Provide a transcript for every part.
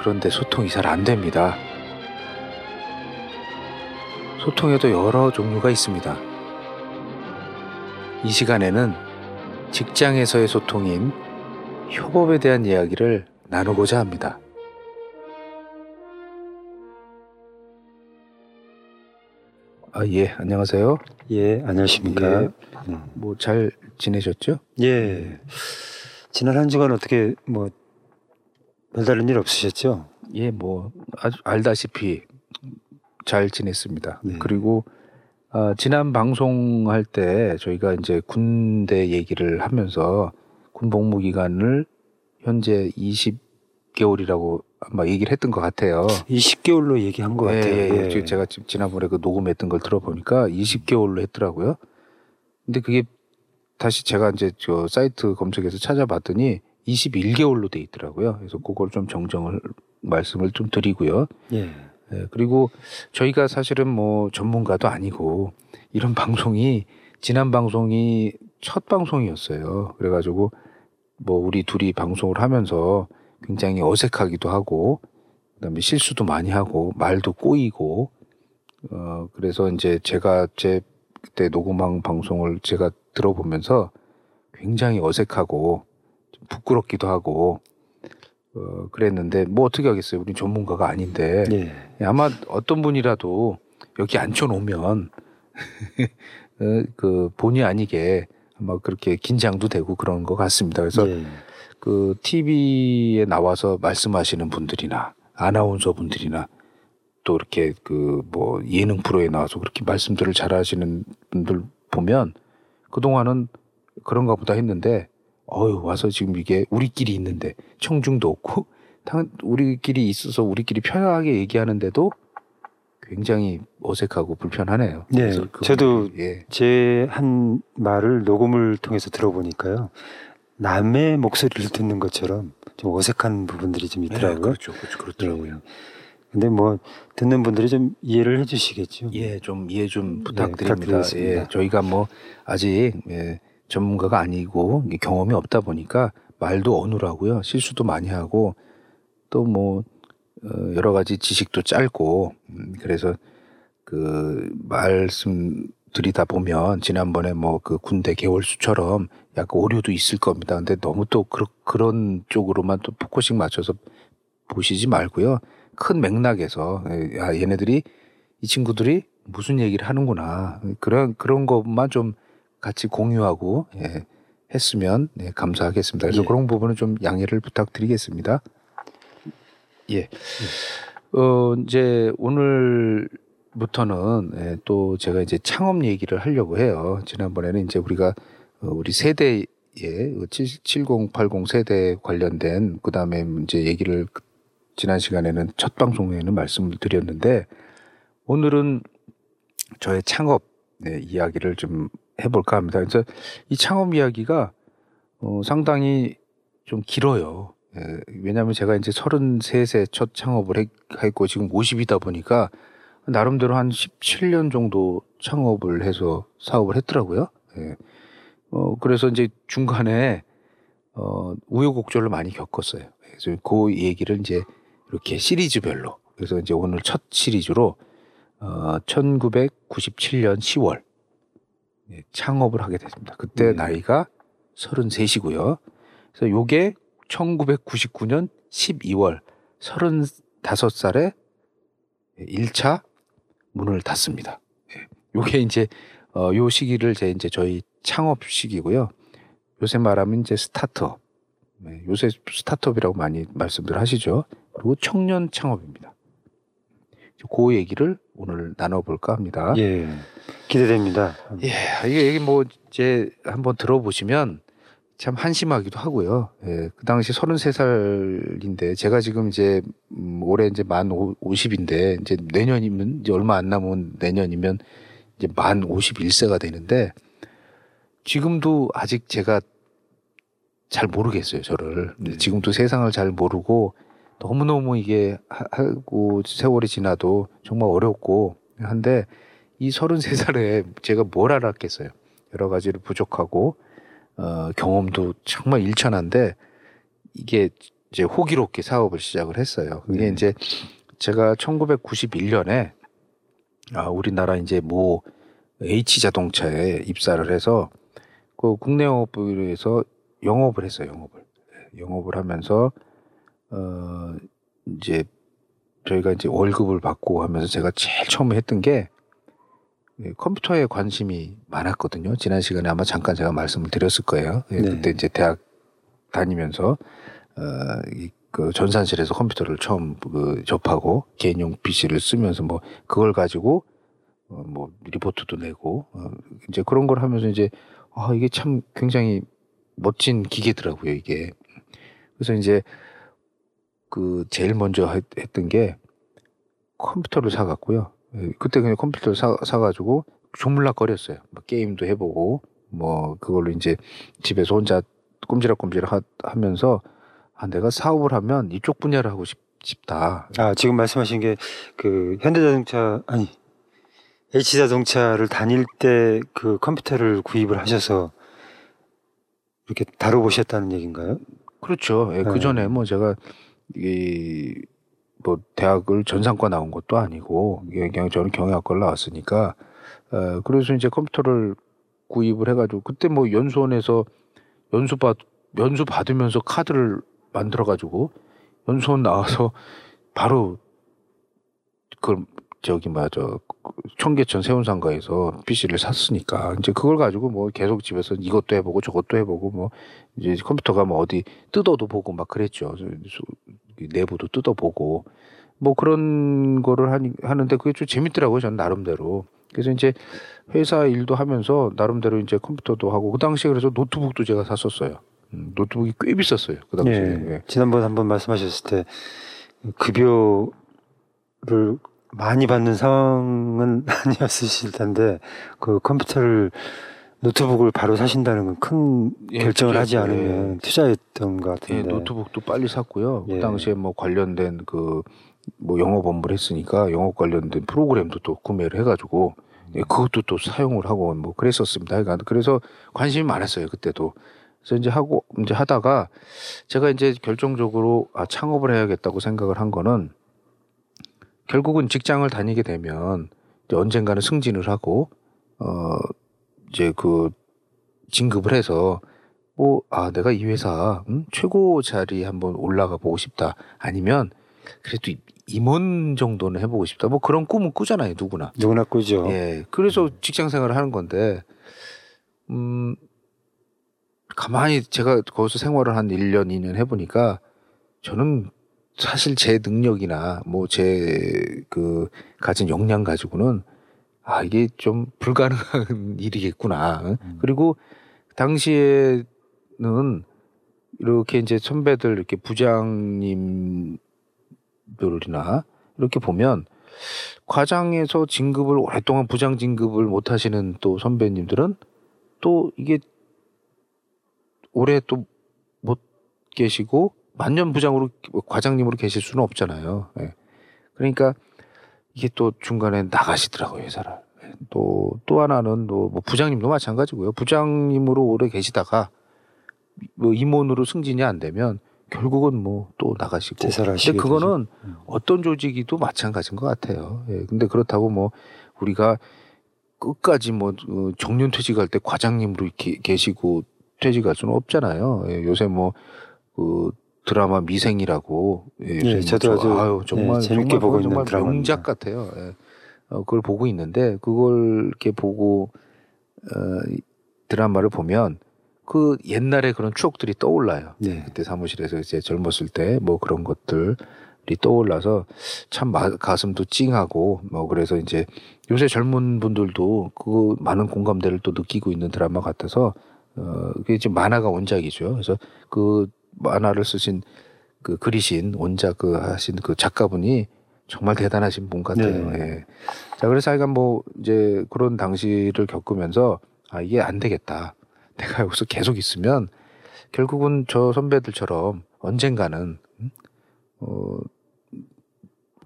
그런데 소통이 잘 안 됩니다. 소통에도 여러 종류가 있습니다. 이 시간에는 직장에서의 소통인 협업에 대한 이야기를 나누고자 합니다. 아, 예, 안녕하세요. 예, 안녕하십니까. 예. 뭐 잘 지내셨죠? 예. 지난 한 주간 어떻게 뭐 별다른 일 없으셨죠? 예, 뭐 아주 알다시피 잘 지냈습니다. 네. 그리고 아, 지난 방송할 때 저희가 이제 군대 얘기를 하면서 군 복무 기간을 현재 20개월이라고 아마 얘기를 했던 것 같아요. 20개월로 얘기한 것 같아요. 예, 예, 예. 예. 제가 지난번에 그 녹음했던 걸 들어보니까 20개월로 했더라고요. 근데 그게 다시 제가 이제 저 사이트 검색해서 찾아봤더니 21개월로 돼 있더라고요. 그래서 그걸 좀 정정을 말씀을 좀 드리고요. 예. 예, 그리고 저희가 사실은 뭐 전문가도 아니고 이런 방송이 지난 방송이 첫 방송이었어요. 그래가지고 뭐 우리 둘이 방송을 하면서 굉장히 어색하기도 하고 그다음에 실수도 많이 하고 말도 꼬이고 어 그래서 이제 제가 제 그때 녹음한 방송을 제가 들어보면서 굉장히 어색하고 좀 부끄럽기도 하고 어 그랬는데 뭐 어떻게 하겠어요. 우리 전문가가 아닌데 예. 아마 어떤 분이라도 여기 앉혀놓으면 어, 그 본의 아니게 아마 그렇게 긴장도 되고 그런 것 같습니다. 그래서 예. 그 TV에 나와서 말씀하시는 분들이나 아나운서 분들이나 또 이렇게 그 뭐 예능 프로에 나와서 그렇게 말씀들을 잘하시는 분들 보면 그 동안은 그런가 보다 했는데 어유 와서 지금 이게 우리끼리 있는데 청중도 없고 당 우리끼리 있어서 우리끼리 편하게 얘기하는데도 굉장히 어색하고 불편하네요. 네, 저도 예. 제한 말을 녹음을 통해서 들어보니까요. 남의 목소리를 듣는 것처럼 좀 어색한 부분들이 좀 네, 있더라고요. 그렇죠, 그렇죠, 그렇더라고요. 예. 근데 뭐 듣는 분들이 좀 이해를 해주시겠죠. 예, 좀 이해 좀 네, 부탁드립니다. 부탁드리겠습니다. 예, 저희가 뭐 아직 예, 전문가가 아니고 경험이 없다 보니까 말도 어눌하고요, 실수도 많이 하고 또뭐 어, 여러 가지 지식도 짧고 음, 그래서 그 말씀 드리다 보면 지난번에 뭐 그 군대 개월수처럼 약간 오류도 있을 겁니다. 근데 너무 또 그런 그런 쪽으로만 또 focusing 맞춰서 보시지 말고요. 큰 맥락에서 예, 아, 얘네들이 이 친구들이 무슨 얘기를 하는구나 그런 그런 것만 좀 같이 공유하고 예, 했으면 네, 감사하겠습니다. 그래서 예. 그런 부분은 좀 양해를 부탁드리겠습니다. 예. 어 이제 오늘부터는 예, 또 제가 이제 창업 얘기를 하려고 해요. 지난번에는 이제 우리가 어, 우리 세대의 7080 세대 관련된 그다음에 이제 얘기를 그- 지난 시간에는 첫 방송에는 말씀을 드렸는데 오늘은 저의 창업 네, 이야기를 좀 해볼까 합니다. 그래서 이 창업 이야기가 어, 상당히 좀 길어요. 예, 왜냐하면 제가 이제 33세 첫 창업을 했, 했고 지금 50이다 보니까 나름대로 한 17년 정도 창업을 해서 사업을 했더라고요. 예. 어, 그래서 이제 중간에 어, 우여곡절을 많이 겪었어요. 그래서 그 얘기를 이제 이렇게 시리즈별로 그래서 이제 오늘 첫 시리즈로 어, 1997년 10월 예, 창업을 하게 됐습니다. 그때 네. 나이가 33이고요. 그래서 요게 1999년 12월 35살에 1차 문을 닫습니다. 예. 요게 이제 어, 요 시기를 제 이제 저희 창업 시기고요. 요새 말하면 이제 스타트업. 네, 요새 스타트업이라고 많이 말씀들 하시죠. 그리고 청년 창업입니다. 그 얘기를 오늘 나눠볼까 합니다. 예. 기대됩니다. 예, 이게, 이게 뭐, 이제 한번 들어보시면 참 한심하기도 하고요. 예, 그 당시 33살인데 제가 지금 이제 음, 올해 이제 만 50인데 이제 내년이면 이제 얼마 안 남은 내년이면 이제 만 51세가 되는데 지금도 아직 제가 잘 모르겠어요, 저를. 네. 지금도 세상을 잘 모르고 너무너무 이게 하고 세월이 지나도 정말 어렵고 한데 이 33살에 제가 뭘 알았겠어요. 여러 가지를 부족하고 어, 경험도 정말 일천한데 이게 이제 호기롭게 사업을 시작을 했어요. 그게 네. 이제 제가 1991년에 아, 우리나라 이제 뭐 H 자동차에 입사를 해서 그 국내 영업부에서 영업을 했어요. 영업을 네, 영업을 하면서 어 이제 저희가 이제 월급을 받고 하면서 제가 제일 처음에 했던 게 예, 컴퓨터에 관심이 많았거든요. 지난 시간에 아마 잠깐 제가 말씀을 드렸을 거예요. 예, 네. 그때 이제 대학 다니면서 어, 이 그 전산실에서 컴퓨터를 처음 그 접하고 개인용 PC를 쓰면서 뭐 그걸 가지고 어, 뭐 리포트도 내고 어, 이제 그런 걸 하면서 이제 아 이게 참 굉장히 멋진 기계더라고요 이게. 그래서 이제 그 제일 먼저 했 던 게 컴퓨터를 사갔고요. 예, 그때 그냥 컴퓨터를 사, 사가지고 조물락거렸어요. 뭐 게임도 해보고 뭐 그걸로 이제 집에서 혼자 꼼지락꼼지락 하, 하면서 아 내가 사업을 하면 이쪽 분야를 하고 싶, 싶다. 아 지금 말씀하신 게 그 현대자동차 아니 H자동차를 다닐 때 그 컴퓨터를 구입을 하셔서 이렇게 다뤄보셨다는 얘기인가요? 그렇죠. 예, 그 네. 그 전에 뭐 제가 이 뭐 대학을 전상과 나온 것도 아니고 그냥 저는 경영학과를 나왔으니까 어, 그래서 이제 컴퓨터를 구입을 해가지고 그때 뭐 연수원에서 연수 받 연수 받으면서 카드를 만들어가지고 연수원 나와서 바로 그걸 저기 맞아 청계천 세운상가에서 PC를 샀으니까 이제 그걸 가지고 뭐 계속 집에서 이것도 해보고 저것도 해보고 뭐 이제 컴퓨터가 뭐 어디 뜯어도 보고 막 그랬죠 내부도 뜯어보고 뭐 그런 거를 하니, 하는데 그게 좀 재밌더라고요. 저는 나름대로. 그래서 이제 회사 일도 하면서 나름대로 이제 컴퓨터도 하고 그 당시에 그래서 노트북도 제가 샀었어요. 음, 노트북이 꽤 비쌌어요. 그 당시에. 네. 네. 지난번 한번 말씀하셨을 때 급여를 많이 받는 상황은 아니었으실 텐데 그 컴퓨터를 노트북을 바로 사신다는 건큰 예, 결정을 투자, 하지 않으면 예. 투자했던 것 같은데. 예, 노트북도 빨리 샀고요. 그 예. 당시에 뭐 관련된 그 뭐 영업 업무를 했으니까 영업 관련된 프로그램도 또 구매를 해가지고 예, 그것도 또 사용을 하고 뭐 그랬었습니다. 그러니까 그래서 관심이 많았어요 그때도. 그래서 이제 하고 이제 하다가 제가 이제 결정적으로 아 창업을 해야겠다고 생각을 한 거는 결국은 직장을 다니게 되면 언젠가는 승진을 하고 어 이제 그 진급을 해서 뭐, 아, 내가 이 회사, 음? 최고 자리 한번 올라가 보고 싶다. 아니면, 그래도 임원 정도는 해보고 싶다. 뭐 그런 꿈은 꾸잖아요, 누구나. 누구나 꾸죠. 예. 그래서 직장 생활을 하는 건데, 음, 가만히 제가 거기서 생활을 한 1년, 2년 해보니까, 저는 사실 제 능력이나 뭐 제 그 가진 역량 가지고는 아, 이게 좀 불가능한 일이겠구나. 음. 그리고 당시에는 이렇게 이제 선배들 이렇게 부장님들이나 이렇게 보면 과장에서 진급을 오랫동안 부장 진급을 못 하시는 또 선배님들은 또 이게 오래 또 못 계시고 만년 부장으로 과장님으로 계실 수는 없잖아요. 예. 그러니까 이게 또 중간에 나가시더라고요, 회사를. 또, 또 하나는 또, 뭐 부장님도 마찬가지고요. 부장님으로 오래 계시다가, 뭐 임원으로 승진이 안 되면, 결국은 뭐 또 나가시고. 근데 그거는 되죠. 음. 어떤 조직이도 마찬가지인 것 같아요. 예. 근데 그렇다고 뭐, 우리가 끝까지 뭐, 어, 정년 퇴직할 때 과장님으로 이렇게 계시고 퇴직할 수는 없잖아요. 예. 요새 뭐, 그, 드라마 미생이라고 예, 네, 저도 아주 아유, 정말 네, 재밌게 정말, 보고 정말 있는 명작 같아요. 예. 어, 그걸 보고 있는데 그걸 이렇게 보고 어, 드라마를 보면 그 옛날에 그런 추억들이 떠올라요. 네. 그때 사무실에서 이제 젊었을 때 뭐 그런 것들이 떠올라서 참 마, 가슴도 찡하고 뭐 그래서 이제 요새 젊은 분들도 그 많은 공감대를 또 느끼고 있는 드라마 같아서 어, 그게 지금 만화가 원작이죠. 그래서 그 만화를 쓰신 그 그리신 원작 그 하신 그 작가분이 정말 대단하신 분 같아요. 네. 예. 자, 그래서 하여간 뭐 이제 그런 당시를 겪으면서 아, 이게 안 되겠다. 내가 여기서 계속 있으면 결국은 저 선배들처럼 언젠가는 음? 어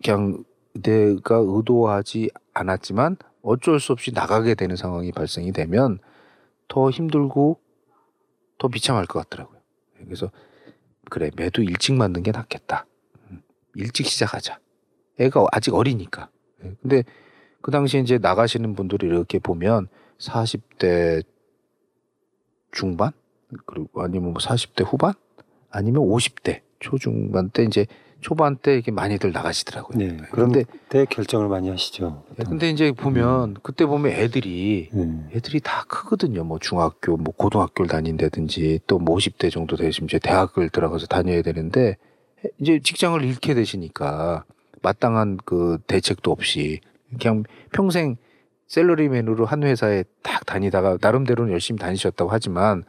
그냥 내가 의도하지 않았지만 어쩔 수 없이 나가게 되는 상황이 발생이 되면 더 힘들고 더 비참할 것 같더라고요. 그래서 그래 매도 일찍 만든 게 낫겠다. 음, 일찍 시작하자. 애가 아직 어리니까. 예, 근데 그 당시에 이제 나가시는 분들이 이렇게 보면 40대 중반 그리고 아니면 뭐 40대 후반 아니면 50대 초중반 때 이제 초반 때 이렇게 많이들 나가시더라고요. 네. 그런데 그때 결정을 많이 하시죠. 예, 근데 이제 보면 그때 보면 애들이 네. 애들이 다 크거든요. 뭐 중학교, 뭐 고등학교를 다닌다든지 또 뭐 50대 정도 되시면 이제 대학을 들어가서 다녀야 되는데 이제 직장을 잃게 되시니까 마땅한 그 대책도 없이 그냥 평생 셀러리맨으로 한 회사에 딱 다니다가 나름대로는 열심히 다니셨다고 하지만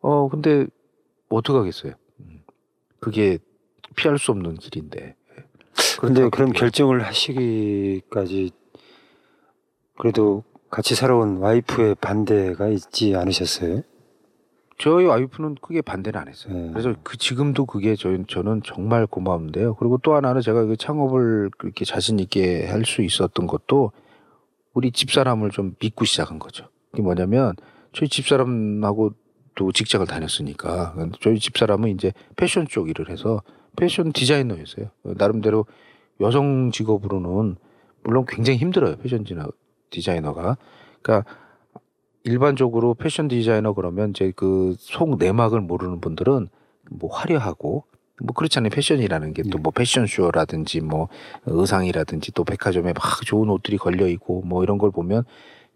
어 근데 어떡하겠어요. 음. 그게 피할 수 없는 길인데. 그렇다고 그럼 결정을 하시기까지 그래도 같이 살아온 와이프의 반대가 있지 않으셨어요? 저희 와이프는 크게 반대는 안 했어요. 네. 그래서 그 지금도 그게 저, 저는 정말 고마운데요. 그리고 또 하나는 제가 그 창업을 그렇게 자신 있게 할 수 있었던 것도 우리 집사람을 좀 믿고 시작한 거죠. 그게 뭐냐면 저희 집사람하고 또 직장을 다녔으니까 저희 집사람은 이제 패션 쪽 일을 해서 패션 디자이너였어요. 나름대로 여성 직업으로는 물론 굉장히 힘들어요. 패션 디자이너가. 그러니까 일반적으로 패션 디자이너 그러면 이제 그 속 내막을 모르는 분들은 뭐 화려하고 뭐 그렇잖아요. 패션이라는 게 또뭐 패션쇼라든지 뭐 의상이라든지 또 백화점에 막 좋은 옷들이 걸려 있고 뭐 이런 걸 보면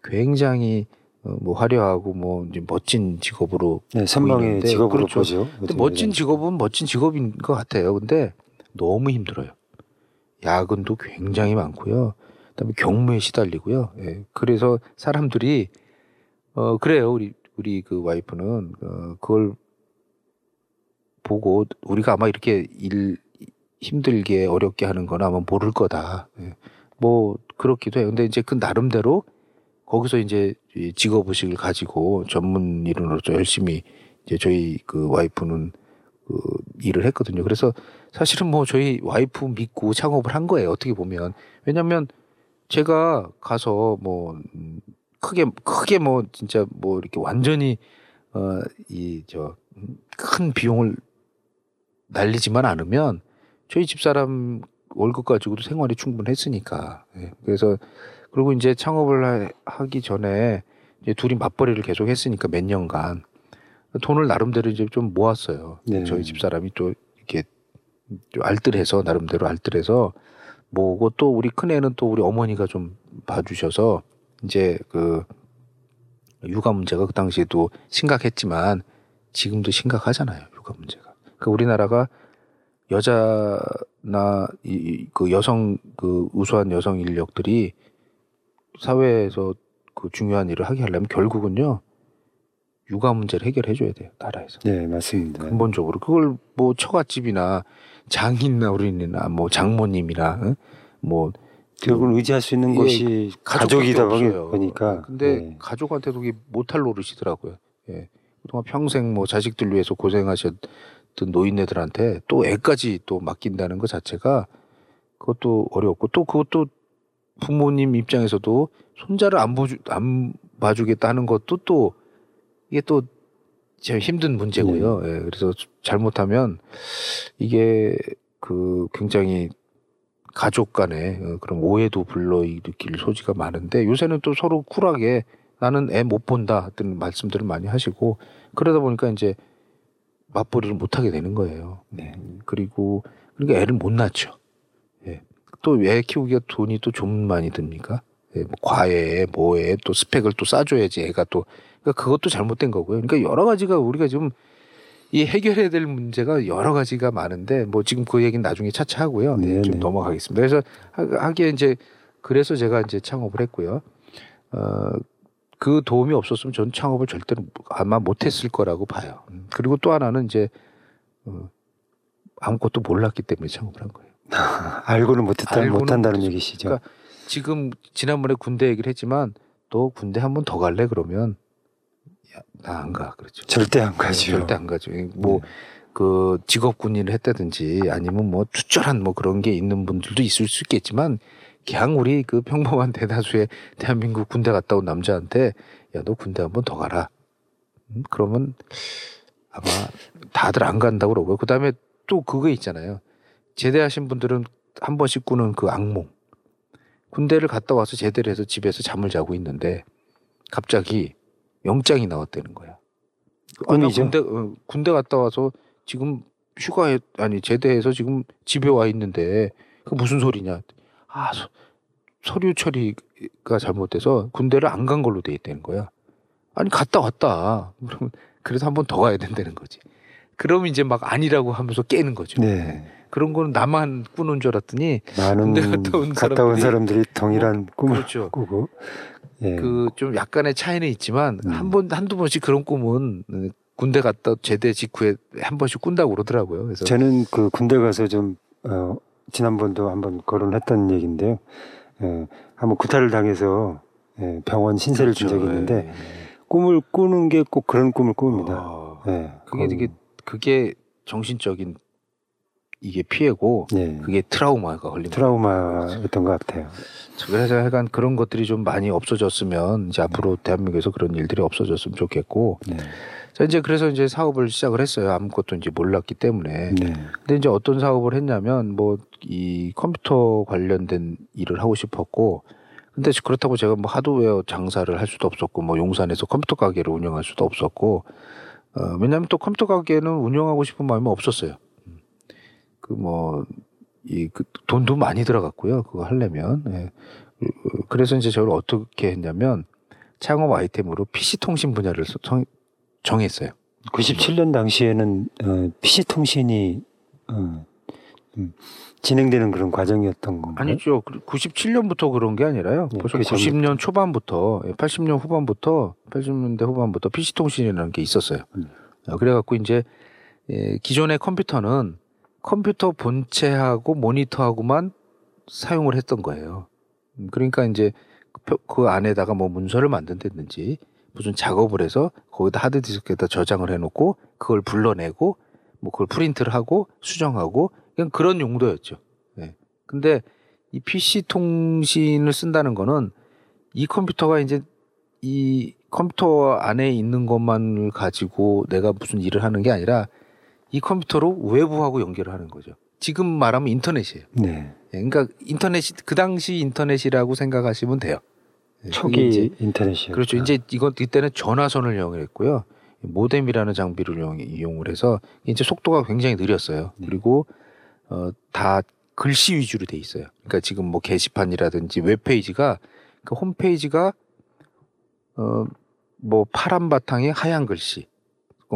굉장히 어, 뭐 화려하고 뭐 이제 멋진 직업으로 네, 선망의 직업으로 그렇죠. 보죠. 근데 멋진 직업은 멋진 직업인 것 같아요. 근데 너무 힘들어요. 야근도 굉장히 많고요. 그다음에 경무에 시달리고요. 예. 그래서 사람들이 어 그래요. 우리 우리 그 와이프는 어 그걸 보고 우리가 아마 이렇게 일 힘들게 어렵게 하는 건 아마 모를 거다. 예. 뭐 그렇기도 해요. 근데 이제 그 나름대로 거기서 이제 이 직업 의식을 가지고 전문 일원으로서 열심히 이제 저희 그 와이프는 그 일을 했거든요. 그래서 사실은 뭐 저희 와이프 믿고 창업을 한 거예요. 어떻게 보면 왜냐하면 제가 가서 뭐 음, 크게 크게 뭐 진짜 뭐 이렇게 완전히 어 이 저 큰 비용을 날리지만 않으면 저희 집사람 월급 가지고도 생활이 충분했으니까. 예. 그래서 그리고 이제 창업을 하- 하기 전에 이제 둘이 맞벌이를 계속 했으니까 몇 년간 돈을 나름대로 이제 좀 모았어요. 네. 저희 집 사람이 또 이렇게 좀 알뜰해서 나름대로 알뜰해서 모으고 또 우리 큰 애는 또 우리 어머니가 좀 봐주셔서 이제 그 육아 문제가 그 당시에도 심각했지만 지금도 심각하잖아요. 육아 문제가. 그 우리나라가 여자나 이 그 여성 그 우수한 여성 인력들이 사회에서 그 중요한 일을 하게 하려면 결국은요 육아 문제를 해결해 줘야 돼요 나라에서 네, 맞습니다. 근본적으로 그걸 뭐 처갓집이나 장인 어른이나 뭐 장모님이나 응? 뭐 결국은 의지할 수 있는 예, 것이 가족이다. 보니까. 근데 네. 가족한테도 그게 못할 노릇이더라고요. 예. 그동안 평생 뭐 자식들 위해서 고생하셨던 노인네들한테 또 애까지 또 맡긴다는 것 자체가 그것도 어려웠고 또 그것도 부모님 입장에서도 손자를 안 보주 안 봐주겠다는 것도 또 이게 또 제일 힘든 문제고요. 네. 예. 그래서 잘못하면 이게 그 굉장히 가족 간에 어, 그런 오해도 불러일으킬 소지가 많은데 요새는 또 서로 쿨하게 나는 애 못 본다 같은 말씀들을 많이 하시고 그러다 보니까 이제 맞벌이를 못 하게 되는 거예요. 네. 그리고 그러니까 애를 못 낳죠. 예. 또애 키우기가 돈이 또 좀 많이 듭니까? 예, 뭐 과외에 뭐에 또 스펙을 또 싸줘야지 애가 또 그러니까 그것도 잘못된 거고요. 그러니까 여러 가지가 우리가 지금 이 해결해야 될 문제가 여러 가지가 많은데 뭐 지금 그 얘기는 나중에 차차 하고요. 네, 네, 좀 네. 넘어가겠습니다. 그래서 하- 하기에 이제 그래서 제가 이제 창업을 했고요. 어 그 도움이 없었으면 저는 창업을 절대로 아마 못했을 거라고 봐요. 음, 그리고 또 하나는 이제 어, 아무것도 몰랐기 때문에 창업을 한 거예요. 알고는 못했다 알고는 못한다는. 얘기시죠. 그러니까 지금 지난번에 군대 얘기를 했지만 또 군대 한 번 더 갈래 그러면 나 안 가. 그렇죠. 절대 안 네, 가죠. 절대 안 가죠. 뭐그 직업 군인을 했다든지 아니면 뭐 투철한 뭐 그런 게 있는 분들도 있을 수 있겠지만 그냥 우리 그 평범한 대다수의 대한민국 군대 갔다 온 남자한테 야 너 군대 한 번 더 가라. 음, 그러면 아마 다들 안 간다고 그러고요. 그다음에 또 그거 있잖아요. 제대하신 분들은 한 번씩 꾸는 그 악몽. 군대를 갔다 와서 제대를 해서 집에서 잠을 자고 있는데 갑자기 영장이 나왔다는 거야. 아, 나 꿈이죠. 군대, 어, 군대 갔다 와서 지금 휴가에 아니 제대해서 지금 집에 와 있는데 그 무슨 소리냐? 아 서, 서류 처리가 잘못돼서 군대를 안 간 걸로 돼 있다는 거야. 아니 갔다 왔다. 그러면 그래서 한 번 더 가야 된다는 거지. 그럼 이제 막 아니라고 하면서 깨는 거죠. 네. 그런 거는 나만 꾸는 줄 알았더니 많은 갔다 온 갔다 온 사람들이 동일한 꿈을 그렇죠. 꾸고 예. 그좀 약간의 차이는 있지만 음. 한번 한두 번씩 그런 꿈은 음, 군대 갔다 제대 직후에 한 번씩 꾼다고 그러더라고요. 그래서 저는 그 군대 가서 좀 어, 지난번도 한번 거론했던 얘기인데요. 예, 한번 구타를 당해서 예, 병원 신세를 진 적이 있는데 예, 예. 꿈을 꾸는 게 꼭 그런 꿈을 꿉니다. 어, 예, 그게 그- 이게 그게 정신적인 이게 피해고 예, 그게 트라우마가 걸린. 트라우마였던 것 같아요. 그래서 약간 그런 것들이 좀 많이 없어졌으면 이제 앞으로 대한민국에서 그런 일들이 없어졌으면 좋겠고. 네, 자 이제 그래서 이제 사업을 시작을 했어요. 아무것도 이제 몰랐기 때문에. 네, 근데 이제 어떤 사업을 했냐면 뭐 이 컴퓨터 관련된 일을 하고 싶었고. 근데 그렇다고 제가 뭐 하드웨어 장사를 할 수도 없었고 뭐 용산에서 컴퓨터 가게를 운영할 수도 없었고. 어 왜냐하면 또 컴퓨터 가게는 운영하고 싶은 마음이 없었어요. 그 뭐 이 그 돈도 많이 들어갔고요. 그거 하려면 예. 어, 그래서 이제 저를 어떻게 했냐면 창업 아이템으로 PC 통신 분야를 서- 정, 정했어요. 97년 당시에는 어, PC 통신이 어, 음, 진행되는 그런 과정이었던 건가요? 아니죠. 97년부터 그런 게 아니라요. 네, 벌써 그 90년 초반부터, 예, 80년 후반부터, 80년대 후반부터 PC 통신이라는 게 있었어요. 음. 어, 그래갖고 이제 예, 기존의 컴퓨터는 컴퓨터 본체하고 모니터하고만 사용을 했던 거예요. 음, 그러니까 이제 그 표- 그 안에다가 뭐 문서를 만든다든지 무슨 작업을 해서 거기다 하드디스크에다 저장을 해놓고 그걸 불러내고 뭐 그걸 프린트를 하고 수정하고 그냥 그런 용도였죠. 예. 근데 이 PC 통신을 쓴다는 거는 이 컴퓨터가 이제 이 컴퓨터 안에 있는 것만을 가지고 내가 무슨 일을 하는 게 아니라 이 컴퓨터로 외부하고 연결을 하는 거죠. 지금 말하면 인터넷이에요. 네, 예, 그러니까 인터넷이 그 당시 인터넷이라고 생각하시면 돼요. 예, 초기 인터넷이요. 그렇죠. 이제 이건 이때는 전화선을 이용을 했고요. 모뎀이라는 장비를 이용, 이용을 해서 이제 속도가 굉장히 느렸어요. 네. 그리고 어, 다 글씨 위주로 돼 있어요. 그러니까 지금 뭐 게시판이라든지 웹페이지가 그 홈페이지가 어, 뭐 파란 바탕에 하얀 글씨, 어,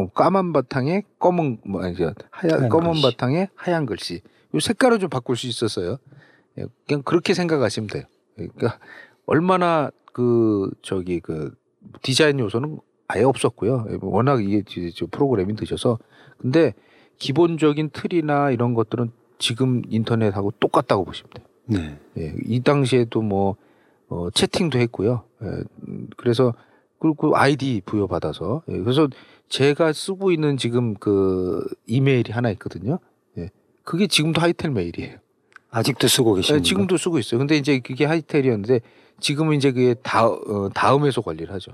까만 바탕에 검은 뭐 아니 저 하얀 검은 글씨. 바탕에 하얀 글씨. 요 색깔을 좀 바꿀 수 있었어요. 예, 그냥 그렇게 생각하시면 돼요. 그러니까 얼마나 그 저기 그 디자인 요소는 아예 없었고요. 예, 워낙 이게 이제 저 프로그램이 늦어서 근데 기본적인 틀이나 이런 것들은 지금 인터넷하고 똑같다고 보시면 돼요. 네, 예, 이 당시에도 뭐 어, 채팅도 했고요. 예, 음, 그래서 그리고 아이디 부여받아서 예, 그래서 제가 쓰고 있는 지금 그 이메일이 하나 있거든요. 예, 그게 지금도 하이텔 메일이에요. 아직도 쓰고 예, 계십니까? 지금도 쓰고 있어요. 근데 이제 그게 하이텔이었는데 지금은 이제 그게 다 어, 다음에서 관리를 하죠.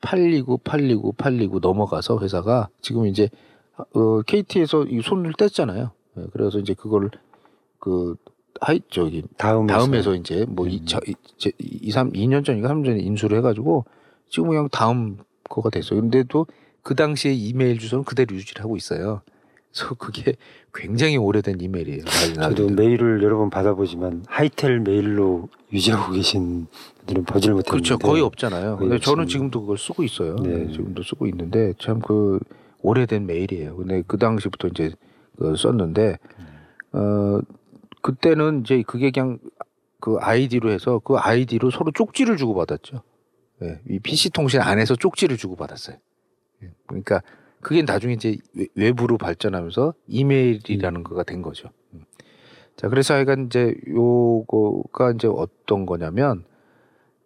팔리고 팔리고 팔리고 넘어가서 회사가 지금 이제 어, KT에서 이 손을 뗐잖아요. 예, 그래서 이제 그걸 그 하이 저기 다음에서, 다음에서 이제 뭐 음. 이, 저, 이, 제- 이, 삼 2년 전인가 3년 전에 인수를 해가지고 지금 그냥 다음 거가 됐어요. 근데도 그 당시에 이메일 주소는 그대로 유지를 하고 있어요. 그래서 그게 굉장히 오래된 이메일이에요. 저도 메일을 여러 번 받아보지만 하이텔 메일로 유지하고 계신 분들은 보질 못했는데 그렇죠. 거의 없잖아요. 거의 근데 저는. 지금도 그걸 쓰고 있어요. 네. 지금도 쓰고 있는데 참 그 오래된 메일이에요. 근데 그 당시부터 이제 그 썼는데 어 그때는 이제 그게 그냥 그 아이디로 해서 그 아이디로 서로 쪽지를 주고 받았죠. 예, 이 PC 통신 안에서 쪽지를 주고 받았어요. 예, 그러니까 그게 나중에 이제 외- 외부로 발전하면서 이메일이라는 거가 된 거죠. 음. 자, 그래서 하여간 이제 요거가 이제 어떤 거냐면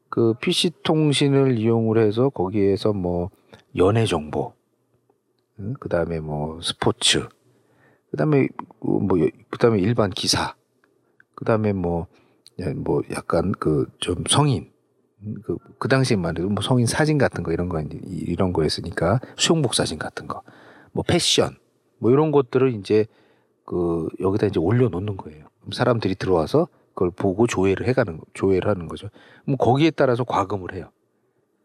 그 PC 통신을 이용을 해서 거기에서 뭐 연애 정보, 그 다음에 뭐 스포츠, 그 다음에 뭐그 다음에 일반 기사, 그 다음에 뭐뭐 약간 그 좀 성인 그, 그 당시에만 해도 뭐 성인 사진 같은 거 이런 거 이런 거였으니까 수영복 사진 같은 거, 뭐 패션 뭐 이런 것들을 이제 그 여기다 이제 올려놓는 거예요. 그럼 사람들이 들어와서 그걸 보고 조회를 해가는 거- 조회를 하는 거죠. 그럼 거기에 따라서 과금을 해요.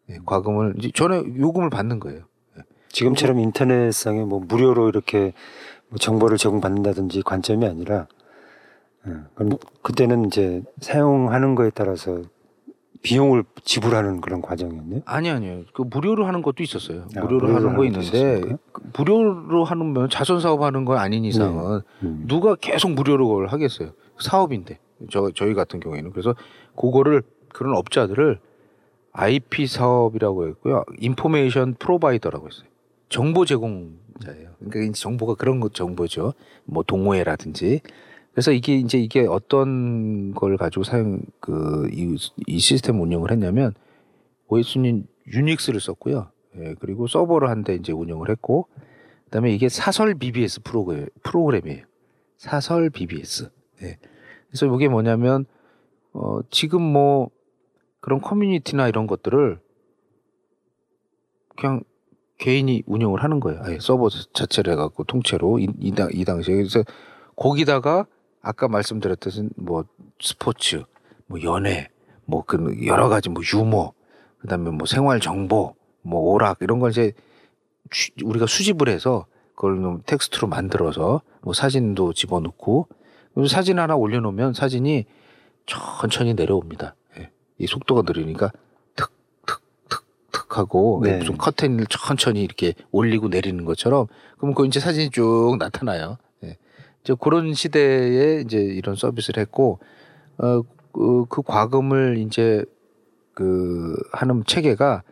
예, 과금을 이제 전에 요금을 받는 거예요. 지금처럼 인터넷상에 뭐 무료로 이렇게 뭐 정보를 제공받는다든지 관점이 아니라 예, 그럼 그때는 이제 사용하는 거에 따라서 비용을 지불하는 그런 과정이었네요. 아니 아니요. 그 무료로 하는 것도 있었어요. 아, 무료로 무료로 하는 거 있는데? 그 무료로 하는 자선 사업 하는 거 아닌 이상은 음. 누가 계속 무료로 그걸 하겠어요. 사업인데 저 저희 같은 경우에는 그래서 그거를 그런 업자들을 IP 사업이라고 했고요. 인포메이션 프로바이더라고 했어요. 정보 제공자예요. 그러니까 정보가 그런 것 정보죠. 뭐 동호회라든지. 그래서 이게 이제 이게 어떤 걸 가지고 사용 그이 이 시스템 운영을 했냐면 OS는 유닉스를 썼고요. 예, 그리고 서버를 한 대 이제 운영을 했고 그다음에 이게 사설 BBS 프로그램 프로그램이에요. 사설 BBS. 예. 그래서 이게 뭐냐면 어 지금 뭐 그런 커뮤니티나 이런 것들을 그냥 개인이 운영을 하는 거예요. 아예 서버 자체를 해갖고 통째로 이, 이, 당, 이 당시에 그래서 거기다가 아까 말씀드렸듯이 뭐 스포츠, 뭐 연애, 뭐 그 여러 가지 뭐 유머, 그다음에 뭐 생활 정보, 뭐 오락 이런 걸 이제 주- 우리가 수집을 해서 그걸 좀 텍스트로 만들어서 뭐 사진도 집어넣고 사진 하나 올려놓으면 사진이 천천히 내려옵니다. 예. 이 속도가 느리니까 툭툭툭툭 하고 네. 무슨 커튼을 천천히 이렇게 올리고 내리는 것처럼 그러면 그 이제 사진이 쭉 나타나요. 예. 이제 그런 시대에 이제 이런 서비스를 했고 어, 그, 그 과금을 이제 그 하는 체계가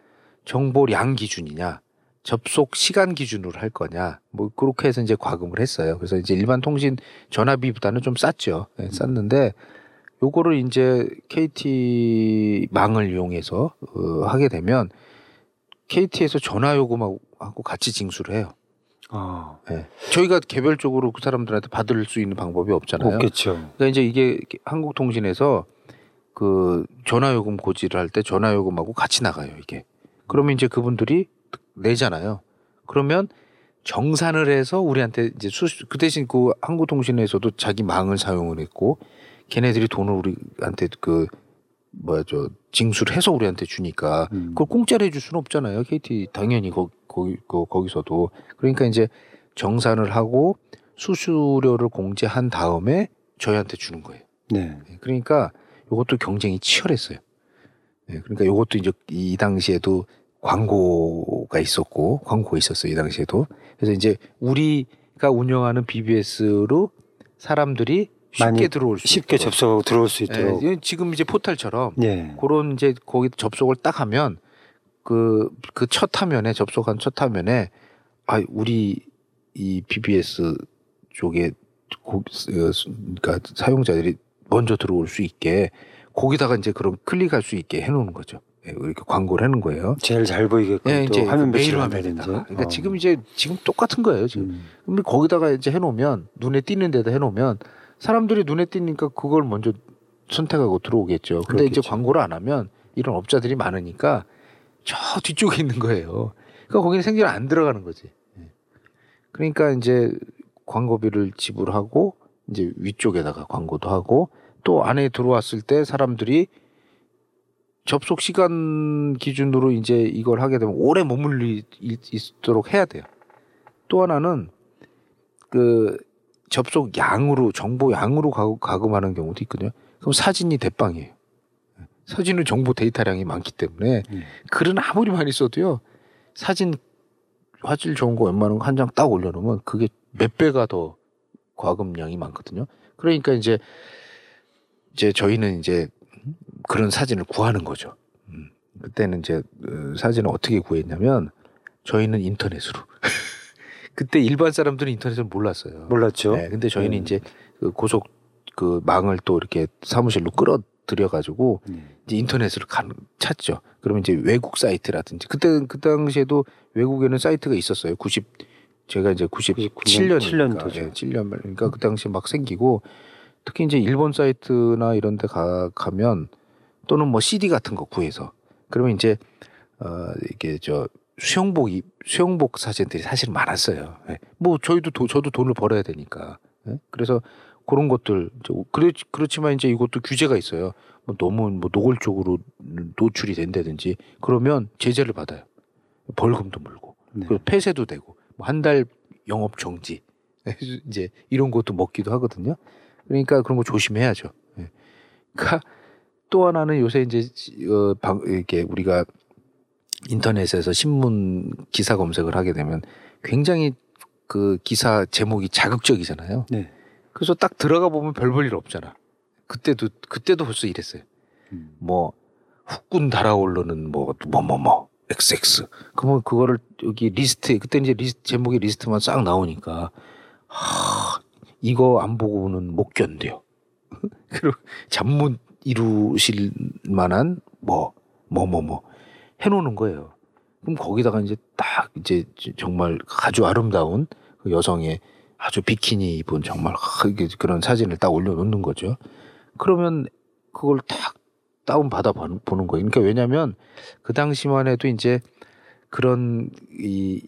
정보량 기준이냐 접속 시간 기준으로 할 거냐 뭐 그렇게 해서 이제 과금을 했어요. 그래서 이제 일반 통신 전화비보다는 좀 쌌죠. 예, 쌌는데 요거를 이제 KT 망을 이용해서 어, 하게 되면 KT에서 전화 요금하고 하고 같이 징수를 해요. 아, 예. 저희가 개별적으로 그 사람들한테 받을 수 있는 방법이 없잖아요. 없겠죠. 그러니까 이제 이게 한국통신에서 그 전화요금 고지를 할 때 전화요금하고 같이 나가요 이게. 그러면 이제 그분들이 내잖아요. 그러면 정산을 해서 우리한테 이제 수, 그 대신 그 한국통신에서도 자기 망을 사용을 했고 걔네들이 돈을 우리한테 그 뭐야 저 징수를 해서 우리한테 주니까 음. 그걸 공짜로 해줄 수는 없잖아요. KT 당연히 거, 거기 거, 거기서도 그러니까 이제 정산을 하고 수수료를 공제한 다음에 저희한테 주는 거예요. 네. 네, 그러니까 이것도 경쟁이 치열했어요. 네, 그러니까 이것도 이제 이 당시에도 광고가 있었고 광고가 있었어요. 이 당시에도 그래서 이제 우리가 운영하는 BBS로 사람들이 쉽게 들어올 수 쉽게 있도록. 접속하고 들어올 수 있도록. 네, 지금 이제 포털처럼 예. 그런 이제 거기 접속을 딱 하면 그 그 첫 화면에 접속한 첫 화면에 아 우리 이 BBS 쪽에 고, 어, 수- 그러니까 사용자들이 먼저 들어올 수 있게 거기다가 이제 그런 클릭할 수 있게 해놓는 거죠. 예, 이렇게 광고를 하는 거예요. 제일 잘 보이게끔 예, 또 이제 화면 메일 배치를 화면에다가. 한다든지. 그러니까 어. 지금 이제 지금 똑같은 거예요. 지금. 음. 근데 거기다가 이제 해놓으면 눈에 띄는 데다 해놓으면 사람들이 눈에 띄니까 그걸 먼저 선택하고 들어오겠죠. 근데 이제 그렇겠죠. 광고를 안 하면 이런 업자들이 많으니까 저 뒤쪽에 있는 거예요. 그러니까 거기는 생전 안 들어가는 거지. 예. 그러니까 이제 광고비를 지불하고 이제 위쪽에다가 광고도 하고 또 안에 들어왔을 때 사람들이 접속 시간 기준으로 이제 이걸 하게 되면 오래 머물리 있도록 해야 돼요. 또 하나는 그 접속 양으로 정보 양으로 가- 가금하는 경우도 있거든요. 그럼 사진이 대빵이에요. 사진은 정보 데이터량이 많기 때문에 음. 글은 아무리 많이 써도요 사진 화질 좋은 거 웬만한 거 한 장 딱 올려놓으면 그게 몇 배가 더 과금량이 많거든요. 그러니까 이제 이제 저희는 이제 그런 사진을 구하는 거죠. 음. 그때는 이제 어, 사진을 어떻게 구했냐면 저희는 인터넷으로. 그때 일반 사람들은 인터넷을 몰랐어요. 몰랐죠. 네, 근데 저희는 네. 이제 그 고속 그 망을 또 이렇게 사무실로 끌어들여 가지고 네. 이제 인터넷으로 가, 찾죠. 그러면 이제 외국 사이트라든지 그때 그 당시에도 외국에는 사이트가 있었어요. 90 제가 이제 97년 97년도죠. 예, 7년 말 그러니까 그 당시에 막 생기고 특히 이제 일본 사이트나 이런 데 가, 가면 또는 뭐 CD 같은 거 구해서 그러면 이제 어 이게 저 수영복 이 수영복 사진들이 사실 많았어요. 예. 뭐 저희도 도, 저도 돈을 벌어야 되니까. 예? 그래서 그런 것들 저 그렇, 그렇지만 이제 이것도 규제가 있어요. 뭐 너무 뭐 노골적으로 노출이 된다든지 그러면 제재를 받아요. 벌금도 물고 네. 그 폐쇄도 되고 뭐 한 달 영업 정지 이제 이런 것도 먹기도 하거든요. 그러니까 그런 거 조심해야죠. 예. 그러니까 또 하나는 요새 이제 어, 방, 이렇게 우리가 인터넷에서 신문 기사 검색을 하게 되면 굉장히 그 기사 제목이 자극적이잖아요. 네. 그래서 딱 들어가 보면 별 볼 일 없잖아. 그때도 그때도 벌써 이랬어요. 음. 뭐 후끈 달아오르는 뭐 뭐 뭐뭐 XX 그러면 그거를 여기 리스트에 그때 이제 리스트 제목의 리스트만 싹 나오니까 하 이거 안 보고는 못 견뎌요. 그리고 잠 못 이루실 만한 뭐 뭐 뭐뭐 해놓는 거예요. 그럼 거기다가 이제 딱 이제 정말 아주 아름다운 그 여성의 아주 비키니 입은 정말 그런 사진을 딱 올려놓는 거죠. 그러면 그걸 딱 다운 받아 보는 거예요. 그러니까 왜냐하면 그 당시만 해도 이제 그런 이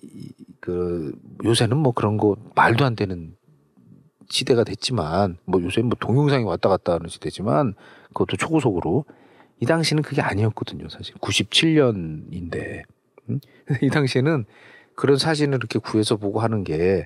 그 요새는 뭐 그런 거 말도 안 되는 시대가 됐지만 뭐 요새 뭐 동영상이 왔다 갔다 하는 시대지만 그것도 초고속으로 이 당시는 그게 아니었거든요 사실 97년인데 음? 이 당시에는 그런 사진을 이렇게 구해서 보고 하는 게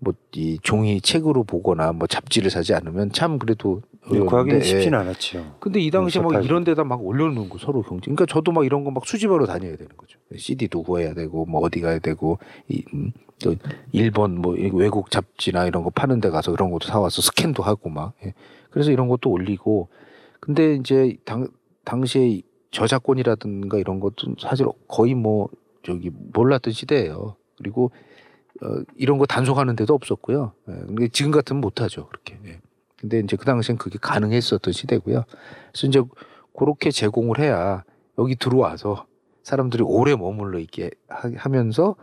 뭐 이 종이 책으로 보거나 뭐 잡지를 사지 않으면 참 그래도 네, 구하기는 예. 쉽지는 않았죠. 근데 이 당시에 막 접하기. 이런 데다 막 올려놓는 거 서로 경쟁. 그러니까 저도 막 이런 거 막 수집하러 다녀야 되는 거죠. CD도 구해야 되고 뭐 어디 가야 되고 이, 음, 또 일본 뭐이 외국 잡지나 이런 거 파는 데 가서 그런 것도 사와서 스캔도 하고 막. 예. 그래서 이런 것도 올리고. 근데 이제 당 당시에 저작권이라든가 이런 것도 사실 거의 뭐 저기 몰랐던 시대예요. 그리고 어, 이런 거 단속하는 데도 없었고요. 예. 근데 지금 같으면 못하죠. 그렇게. 예. 근데 이제 그 당시엔 그게 가능했었던 시대고요. 그래서 이제 그렇게 제공을 해야 여기 들어와서 사람들이 오래 머물러 있게 하- 하면서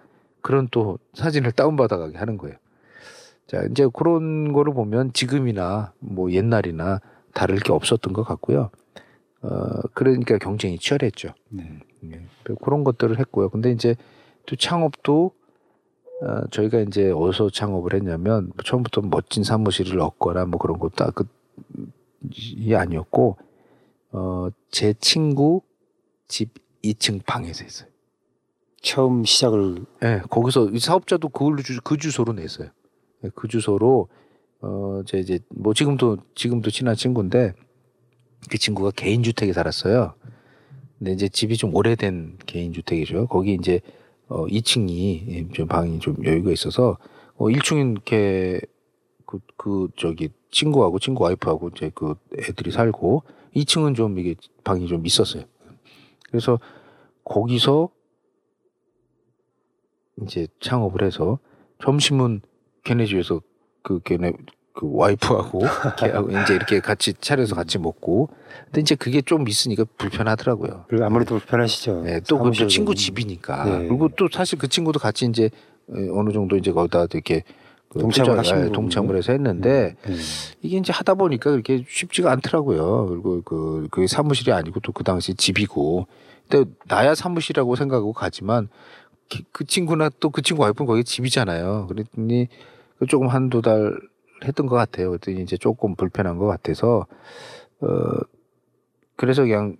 그런 또 사진을 다운받아 가게 하는 거예요. 자, 이제 그런 거를 보면 지금이나 뭐 옛날이나 다를 게 없었던 것 같고요. 어, 그러니까 경쟁이 치열했죠. 네. 예. 그런 것들을 했고요. 근데 이제 또 창업도 어, 저희가 이제 어디서 창업을 했냐면 처음부터 멋진 사무실을 얻거나 뭐 그런 것도 그 이 아니었고 어, 제 친구 집 2층 방에서 했어요. 처음 시작을 예, 거기서 이 사업자도 그걸로 주, 그 주소로 냈어요. 예, 그 주소로 어, 제 이제 뭐 지금도 지금도 친한 친구인데 그 친구가 개인 주택에 살았어요. 근데 이제 집이 좀 오래된 개인 주택이죠. 거기 이제 어 2층이 좀 방이 좀 여유가 있어서 어 1층 이렇게 그, 그 저기 친구하고 친구 와이프하고 이제 그 애들이 살고 2층은 좀 이게 방이 좀 있었어요. 그래서 거기서 이제 창업을 해서 점심은 걔네 집에서 그 걔네 그 와이프하고 걔하고 이제 이렇게 같이 차려서 같이 먹고 근데 이제 그게 좀 있으니까 불편하더라고요. 그리고 아무래도 불편하시죠. 네, 또그. 친구 집이니까 네. 그리고 또 사실 그 친구도 같이 이제 어, 어느 정도 이제 거기다 이렇게 그 동참을 하신 예, 거군요. 동참을 해서 했는데 네. 이게 이제 하다 보니까 그렇게 쉽지가 않더라고요. 그리고 그, 그 사무실이 아니고 또 그 당시 집이고. 근데 나야 사무실이라고 생각하고 가지만 그- 그 친구나 또 그 친구 와이프는 거기 집이잖아요. 그랬더니 그 조금 한두 달 했던 것 같아요. 그랬더니 이제 조금 불편한 것 같아서, 어, 그래서 그냥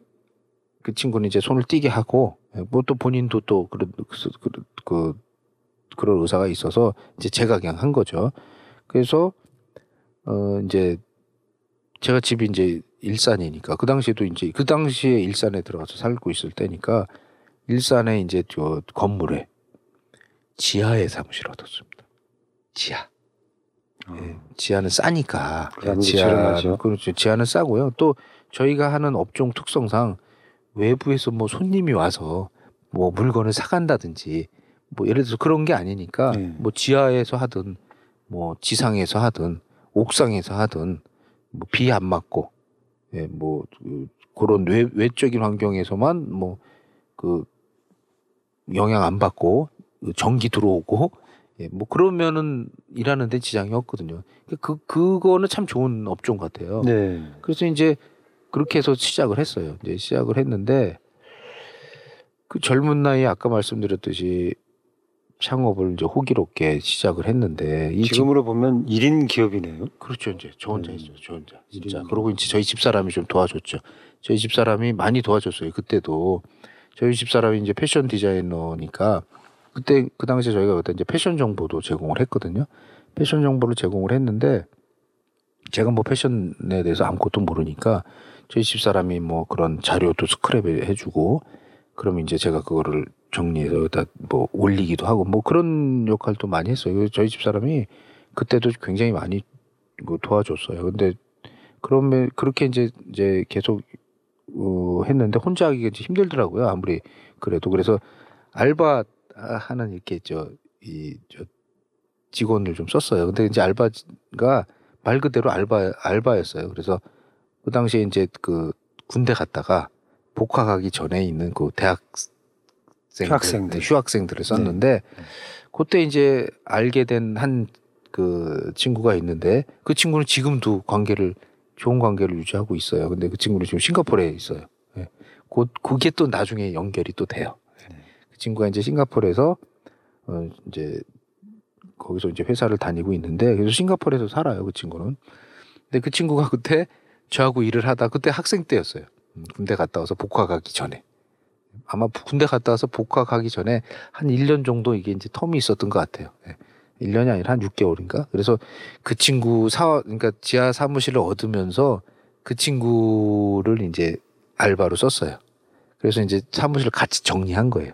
그 친구는 이제 손을 띄게 하고, 뭐 또 본인도 또 그런, 그, 그, 그, 그런 의사가 있어서 이제 제가 그냥 한 거죠. 그래서 어 이제 제가 집이 이제 일산이니까 그 당시에도 이제 그 당시에 일산에 들어가서 살고 있을 때니까 일산에 이제 저 건물에 지하에 사무실 얻었습니다. 지하. 예, 지하는 싸니까 어. 그러면 저렴하죠. 그렇죠. 지하는 싸고요. 또 저희가 하는 업종 특성상 외부에서 뭐 손님이 와서 뭐 물건을 사간다든지 뭐 예를 들어서 그런 게 아니니까 네. 뭐 지하에서 하든 뭐 지상에서 하든 옥상에서 하든 뭐 비 안 맞고 예, 뭐 그, 그런 외, 외적인 환경에서만 뭐 그 영향 안 받고 그 전기 들어오고 예, 뭐 그러면은 일하는데 지장이 없거든요. 그 그거는 참 좋은 업종 같아요. 네. 그래서 이제 그렇게 해서 시작을 했어요. 이제 시작을 했는데 그 젊은 나이에 아까 말씀드렸듯이 창업을 이제 호기롭게 시작을 했는데 이 집- 지금으로 보면 1인 기업이네요. 그렇죠 이제 저 혼자 음. 했죠 저 혼자 진짜 그러고 이제 저희 집 사람이 좀 도와줬죠 저희 집 사람이 많이 도와줬어요 그때도 저희 집 사람이 이제 패션 디자이너니까 그때 그 당시에 저희가 그때 이제 패션 정보도 제공을 했거든요 패션 정보를 제공을 했는데 제가 뭐 패션에 대해서 아무것도 모르니까 저희 집 사람이 뭐 그런 자료도 스크랩 해주고 그러면 이제 제가 그거를 정리해서 여기다 뭐 올리기도 하고 뭐 그런 역할도 많이 했어요. 저희 집 사람이 그때도 굉장히 많이 뭐 도와줬어요. 근데 그러면 그렇게 이제 이제 계속 어, 했는데 혼자 하기가 힘들더라고요. 아무리 그래도 그래서 알바 하는 이렇게 저 이 저 직원을 좀 썼어요. 근데 이제 알바가 말 그대로 알바 알바였어요. 그래서 그 당시에 이제 그 군대 갔다가 복학 하기 전에 있는 그 대학생 휴학생들. 휴학생들을 썼는데 그때 이제 알게 된 한 그 친구가 있는데 그 친구는 지금도 관계를 좋은 관계를 유지하고 있어요. 근데 그 친구는 지금 싱가포르에 있어요. 예. 곧 그게 또 나중에 연결이 또 돼요. 네. 그 친구가 이제 싱가포르에서 어 이제 거기서 이제 회사를 다니고 있는데 그래서 싱가포르에서 살아요. 그 친구는. 근데 그 친구가 그때 저하고 일을 하다 그때 학생 때였어요. 음, 군대 갔다 와서 복학하기 전에. 아마 군대 갔다 와서 복학하기 전에 한 1년 정도 이게 이제 텀이 있었던 것 같아요. 예. 1년이 아니라 한 6개월인가? 그래서 그 친구 사, 그러니까 지하 사무실을 얻으면서 그 친구를 이제 알바로 썼어요. 그래서 이제 사무실을 같이 정리한 거예요.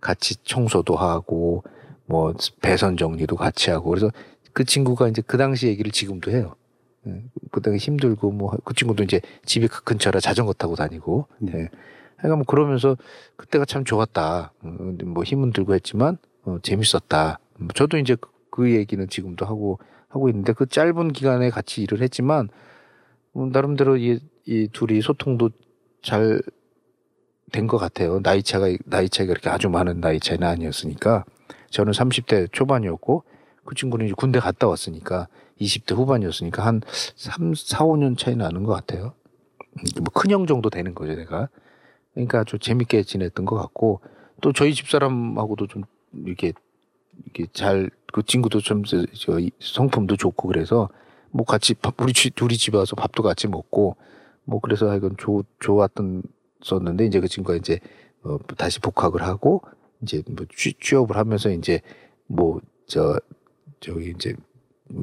같이 청소도 하고, 뭐, 배선 정리도 같이 하고. 그래서 그 친구가 이제 그 당시 얘기를 지금도 해요. 예. 그 당시 힘들고, 뭐, 그 친구도 이제 집이 그 근처라 자전거 타고 다니고, 네. 예. 그러니까 뭐 그러면서 그때가 참 좋았다. 어, 근데 뭐 힘은 들고 했지만 어, 재밌었다. 음, 저도 이제 그, 그 얘기는 지금도 하고 하고 있는데 그 짧은 기간에 같이 일을 했지만 음, 나름대로 이, 이 둘이 소통도 잘 된 것 같아요. 나이 차가 나이 차이가 그렇게 아주 많은 나이 차이는 아니었으니까 저는 30대 초반이었고 그 친구는 이제 군대 갔다 왔으니까 20대 후반이었으니까 한 3, 4, 5년 차이 나는 것 같아요. 음, 뭐 큰형 정도 되는 거죠, 내가. 그러니까 아주 재밌게 지냈던 것 같고 또 저희 집사람하고도 좀 이렇게 이렇게 잘 그 친구도 좀 저 성품도 좋고 그래서 뭐 같이 밥 우리 집 둘이 집에 와서 밥도 같이 먹고 뭐 그래서 하여간 좋 좋았던 썼는데 이제 그 친구가 이제 어 다시 복학을 하고 이제 뭐 취, 취업을 하면서 이제 뭐 저 저기 이제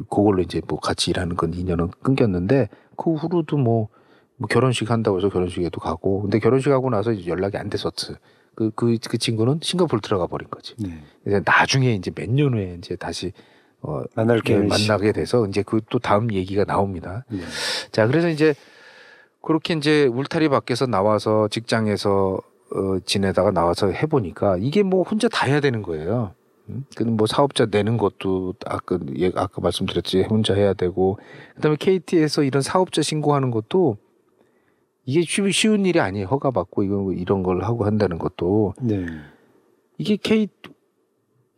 그걸로 이제 뭐 같이 일하는 건 인연은 끊겼는데 그 후로도 뭐 뭐 결혼식 한다고 해서 결혼식에도 가고 근데 결혼식 하고 나서 이제 연락이 안 됐었어. 그, 그, 그 친구는 싱가포르 들어가 버린 거지. 네. 그래서 나중에 이제 몇 년 후에 이제 다시 어, 만날 예, 만나게 돼서 이제 그 또 다음 얘기가 나옵니다. 네. 자, 그래서 이제 그렇게 이제 울타리 밖에서 나와서 직장에서 어, 지내다가 나와서 해보니까 이게 뭐 혼자 다 해야 되는 거예요. 음? 그는 뭐 사업자 내는 것도 아까 예, 아까 말씀드렸지 혼자 해야 되고 그다음에 KT에서 이런 사업자 신고하는 것도 이게 쉬- 쉬운 일이 아니에요. 허가 받고 이거 이런 걸 하고 한다는 것도 네. 이게 K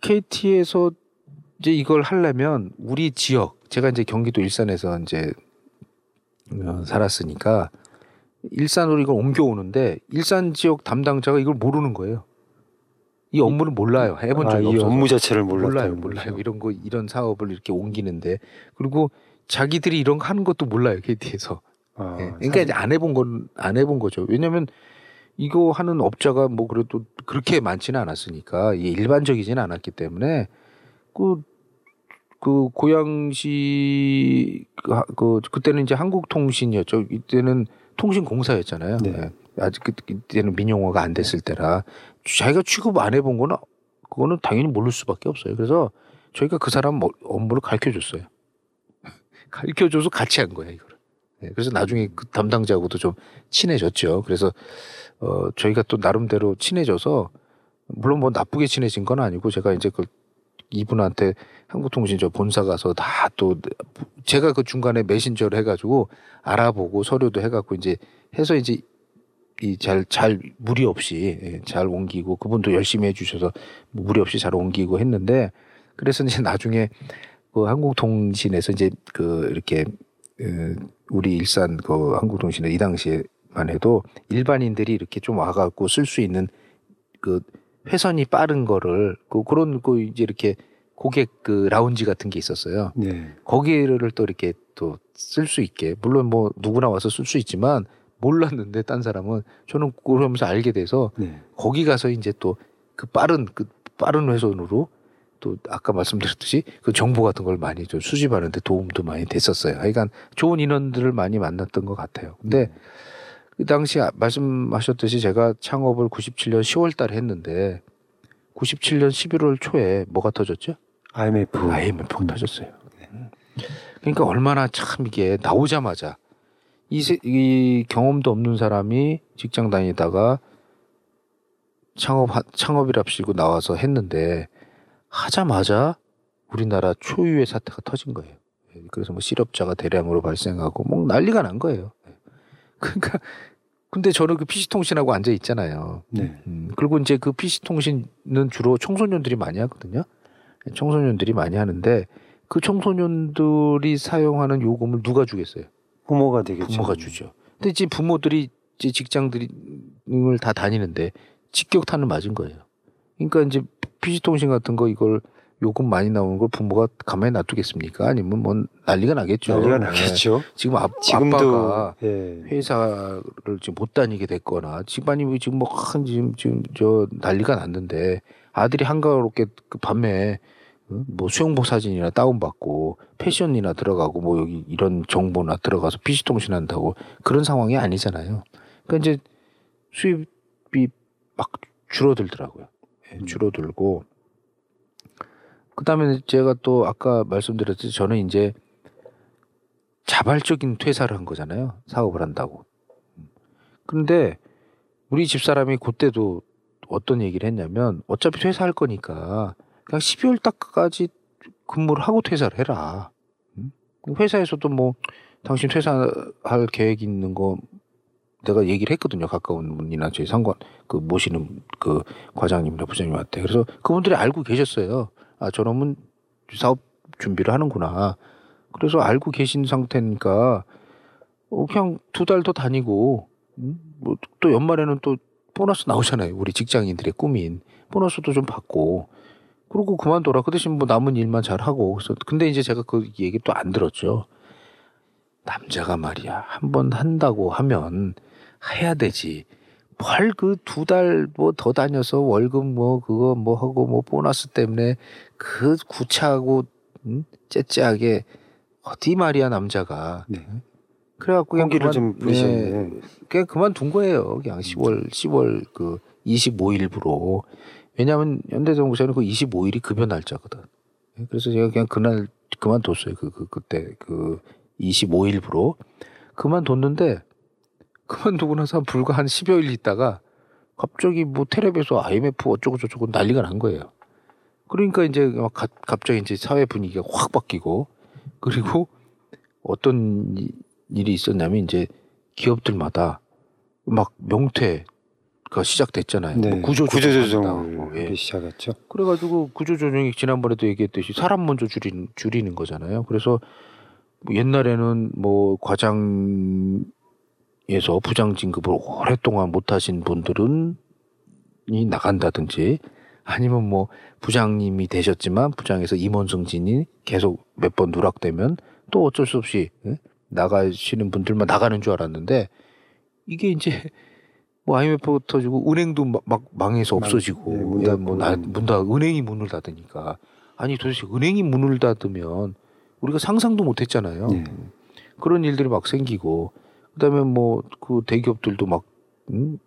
KT에서 이제 이걸 하려면 우리 지역 제가 이제 경기도 일산에서 이제 어, 살았으니까 일산으로 이걸 옮겨오는데 일산 지역 담당자가 이걸 모르는 거예요. 이 업무를 몰라요. 해본 아, 적이 이 없어서. 업무 자체를 몰라요, 몰라요. 이런 거 이런 사업을 이렇게 옮기는데 그리고 자기들이 이런 거 하는 것도 몰라요. KT에서. 아, 예. 그러니까 이제 안 해본 건 안 해본 거죠. 왜냐하면 이거 하는 업자가 뭐 그래도 그렇게 많지는 않았으니까 일반적이지는 않았기 때문에 그, 그 고양시 그, 하- 그 그때는 이제 한국통신이었죠. 이때는 통신공사였잖아요. 네. 예. 아직 그- 그때는 민영화가 안 됐을 때라 자기가 취급 안 해본 거는 그거는 당연히 모를 수밖에 없어요. 그래서 저희가 그 사람 뭐 업무를 가르쳐 줬어요. 가르쳐 줘서 같이 한 거야 이거를. 네, 그래서 나중에 그 담당자하고도 좀 친해졌죠. 그래서 어 저희가 또 나름대로 친해져서 물론 뭐 나쁘게 친해진 건 아니고 제가 이제 그 이분한테 한국통신 저 본사 가서 다 또 제가 그 중간에 메신저를 해가지고 알아보고 서류도 해갖고 이제 해서 이제 이 잘 잘 무리 없이 예, 잘 옮기고 그분도 열심히 해주셔서 뭐 무리 없이 잘 옮기고 했는데 그래서 이제 나중에 그 한국통신에서 이제 그 이렇게 어, 우리 일산 그 한국통신에 이 당시에만 해도 일반인들이 이렇게 좀 와갖고 쓸 수 있는 그 회선이 빠른 거를 그 그런 그 이제 이렇게 고객 그 라운지 같은 게 있었어요. 네. 거기를 또 이렇게 또 쓸 수 있게 물론 뭐 누구나 와서 쓸 수 있지만 몰랐는데 딴 사람은 저는 그러면서 알게 돼서 네. 거기 가서 이제 또 그 빠른 그 빠른 회선으로 또 아까 말씀드렸듯이 그 정보 같은 걸 많이 좀 수집하는데 도움도 많이 됐었어요. 하여간 좋은 인원들을 많이 만났던 것 같아요. 근데 그 당시 아- 말씀하셨듯이 제가 창업을 97년 10월 달에 했는데 97년 11월 초에 뭐가 터졌죠? IMF. IMF가 터졌어요. 그러니까 얼마나 참 이게 나오자마자 이, 세- 이 경험도 없는 사람이 직장 다니다가 창업 창업이랍시고 나와서 했는데 하자마자 우리나라 초유의 사태가 터진 거예요. 예, 그래서 뭐 실업자가 대량으로 발생하고 뭐 난리가 난 거예요. 예. 그러니까 근데 저는 그 PC통신하고 앉아 있잖아요. 네. 음, 그리고 이제 그 PC통신은 주로 청소년들이 많이 하거든요. 청소년들이 많이 하는데 그 청소년들이 사용하는 요금을 누가 주겠어요? 부모가 되겠죠. 부모가 주죠. 근데 이제 부모들이 이제 직장들을 다 다니는데 직격탄을 맞은 거예요. 그러니까 이제 PC통신 같은 거 이걸 요금 많이 나오는 걸 부모가 가만히 놔두겠습니까? 아니면 뭐 난리가 나겠죠. 난리가 네. 나겠죠. 지금 아, 지금도 아빠가 예. 회사를 지금 못 다니게 됐거나 집안이 지금 뭐한 지금 지금 저 난리가 났는데 아들이 한가롭게 그 밤에 어? 뭐 수영복 사진이나 다운받고 패션이나 들어가고 뭐 여기 이런 정보나 들어가서 PC 통신한다고 그런 상황이 아니잖아요. 그러니까 이제 수입이 막 줄어들더라고요. 예, 줄어들고 그다음에 제가 또 아까 말씀드렸듯이 저는 이제 자발적인 퇴사를 한 거잖아요. 사업을 한다고. 그런데 우리 집사람이 그때도 어떤 얘기를 했냐면 어차피 퇴사할 거니까 그냥 12월 달까지 근무를 하고 퇴사를 해라. 음? 회사에서도 뭐 당신 퇴사할 계획 있는 거 내가 얘기를 했거든요. 가까운 분이나 저희 상관 그 모시는 그 과장님이나 부장님한테. 그래서 그분들이 알고 계셨어요. 아 저놈은 사업 준비를 하는구나. 그래서 알고 계신 상태니까 어, 그냥 두 달 더 다니고 음? 뭐또 연말에는 또 보너스 나오잖아요. 우리 직장인들의 꿈인 보너스도 좀 받고 그러고 그만둬라. 그 대신 뭐 남은 일만 잘 하고 그래서 근데 이제 제가 그 얘기 또 안 들었죠. 남자가 말이야 한 번 한다고 하면 해야 되지. 뭘그두 달 뭐 더 다녀서 월급 뭐 그거 뭐 하고 뭐 보너스 때문에 그 구차하고 음? 째째하게 어디 말이야 남자가. 네. 그래갖고 그냥 그만- 좀 부리셨네. 네, 그냥 그만둔 거예요. 그냥 10월 10월 그 25일부로. 왜냐하면 현대정부에서는 그 25일이 급여 날짜거든. 그래서 제가 그냥 그날 그만뒀어요. 그, 그 그때 그 25일부로 그만뒀는데 그만두고 나서 한 불과 한 10여일 있다가 갑자기 뭐 텔레비에서 IMF 어쩌고 저쩌고 난리가 난 거예요. 그러니까 이제 막 가- 갑자기 이제 사회 분위기가 확 바뀌고 그리고 어떤 이- 일이 있었냐면 이제 기업들마다 막 명퇴가 시작됐잖아요. 네. 뭐 구조조정 한다고. 예. 시작했죠. 그래가지고 구조조정이 지난번에도 얘기했듯이 사람 먼저 줄이는, 줄이는 거잖아요. 그래서 뭐 옛날에는 뭐 과장 에서 부장 진급을 오랫동안 못 하신 분들은 이 나간다든지 아니면 뭐 부장님이 되셨지만 부장에서 임원 승진이 계속 몇 번 누락되면 또 어쩔 수 없이 예? 나가시는 분들만 나가는 줄 알았는데 이게 이제 뭐 IMF 터지고 은행도 막, 막 망해서 망- 없어지고 네, 문 예, 닫고. 뭐 나, 문 닫, 은행이 문을 닫으니까 아니 도대체 은행이 문을 닫으면 우리가 상상도 못했잖아요. 네. 그런 일들이 막 생기고 그다음에 뭐 그 대기업들도 막 음,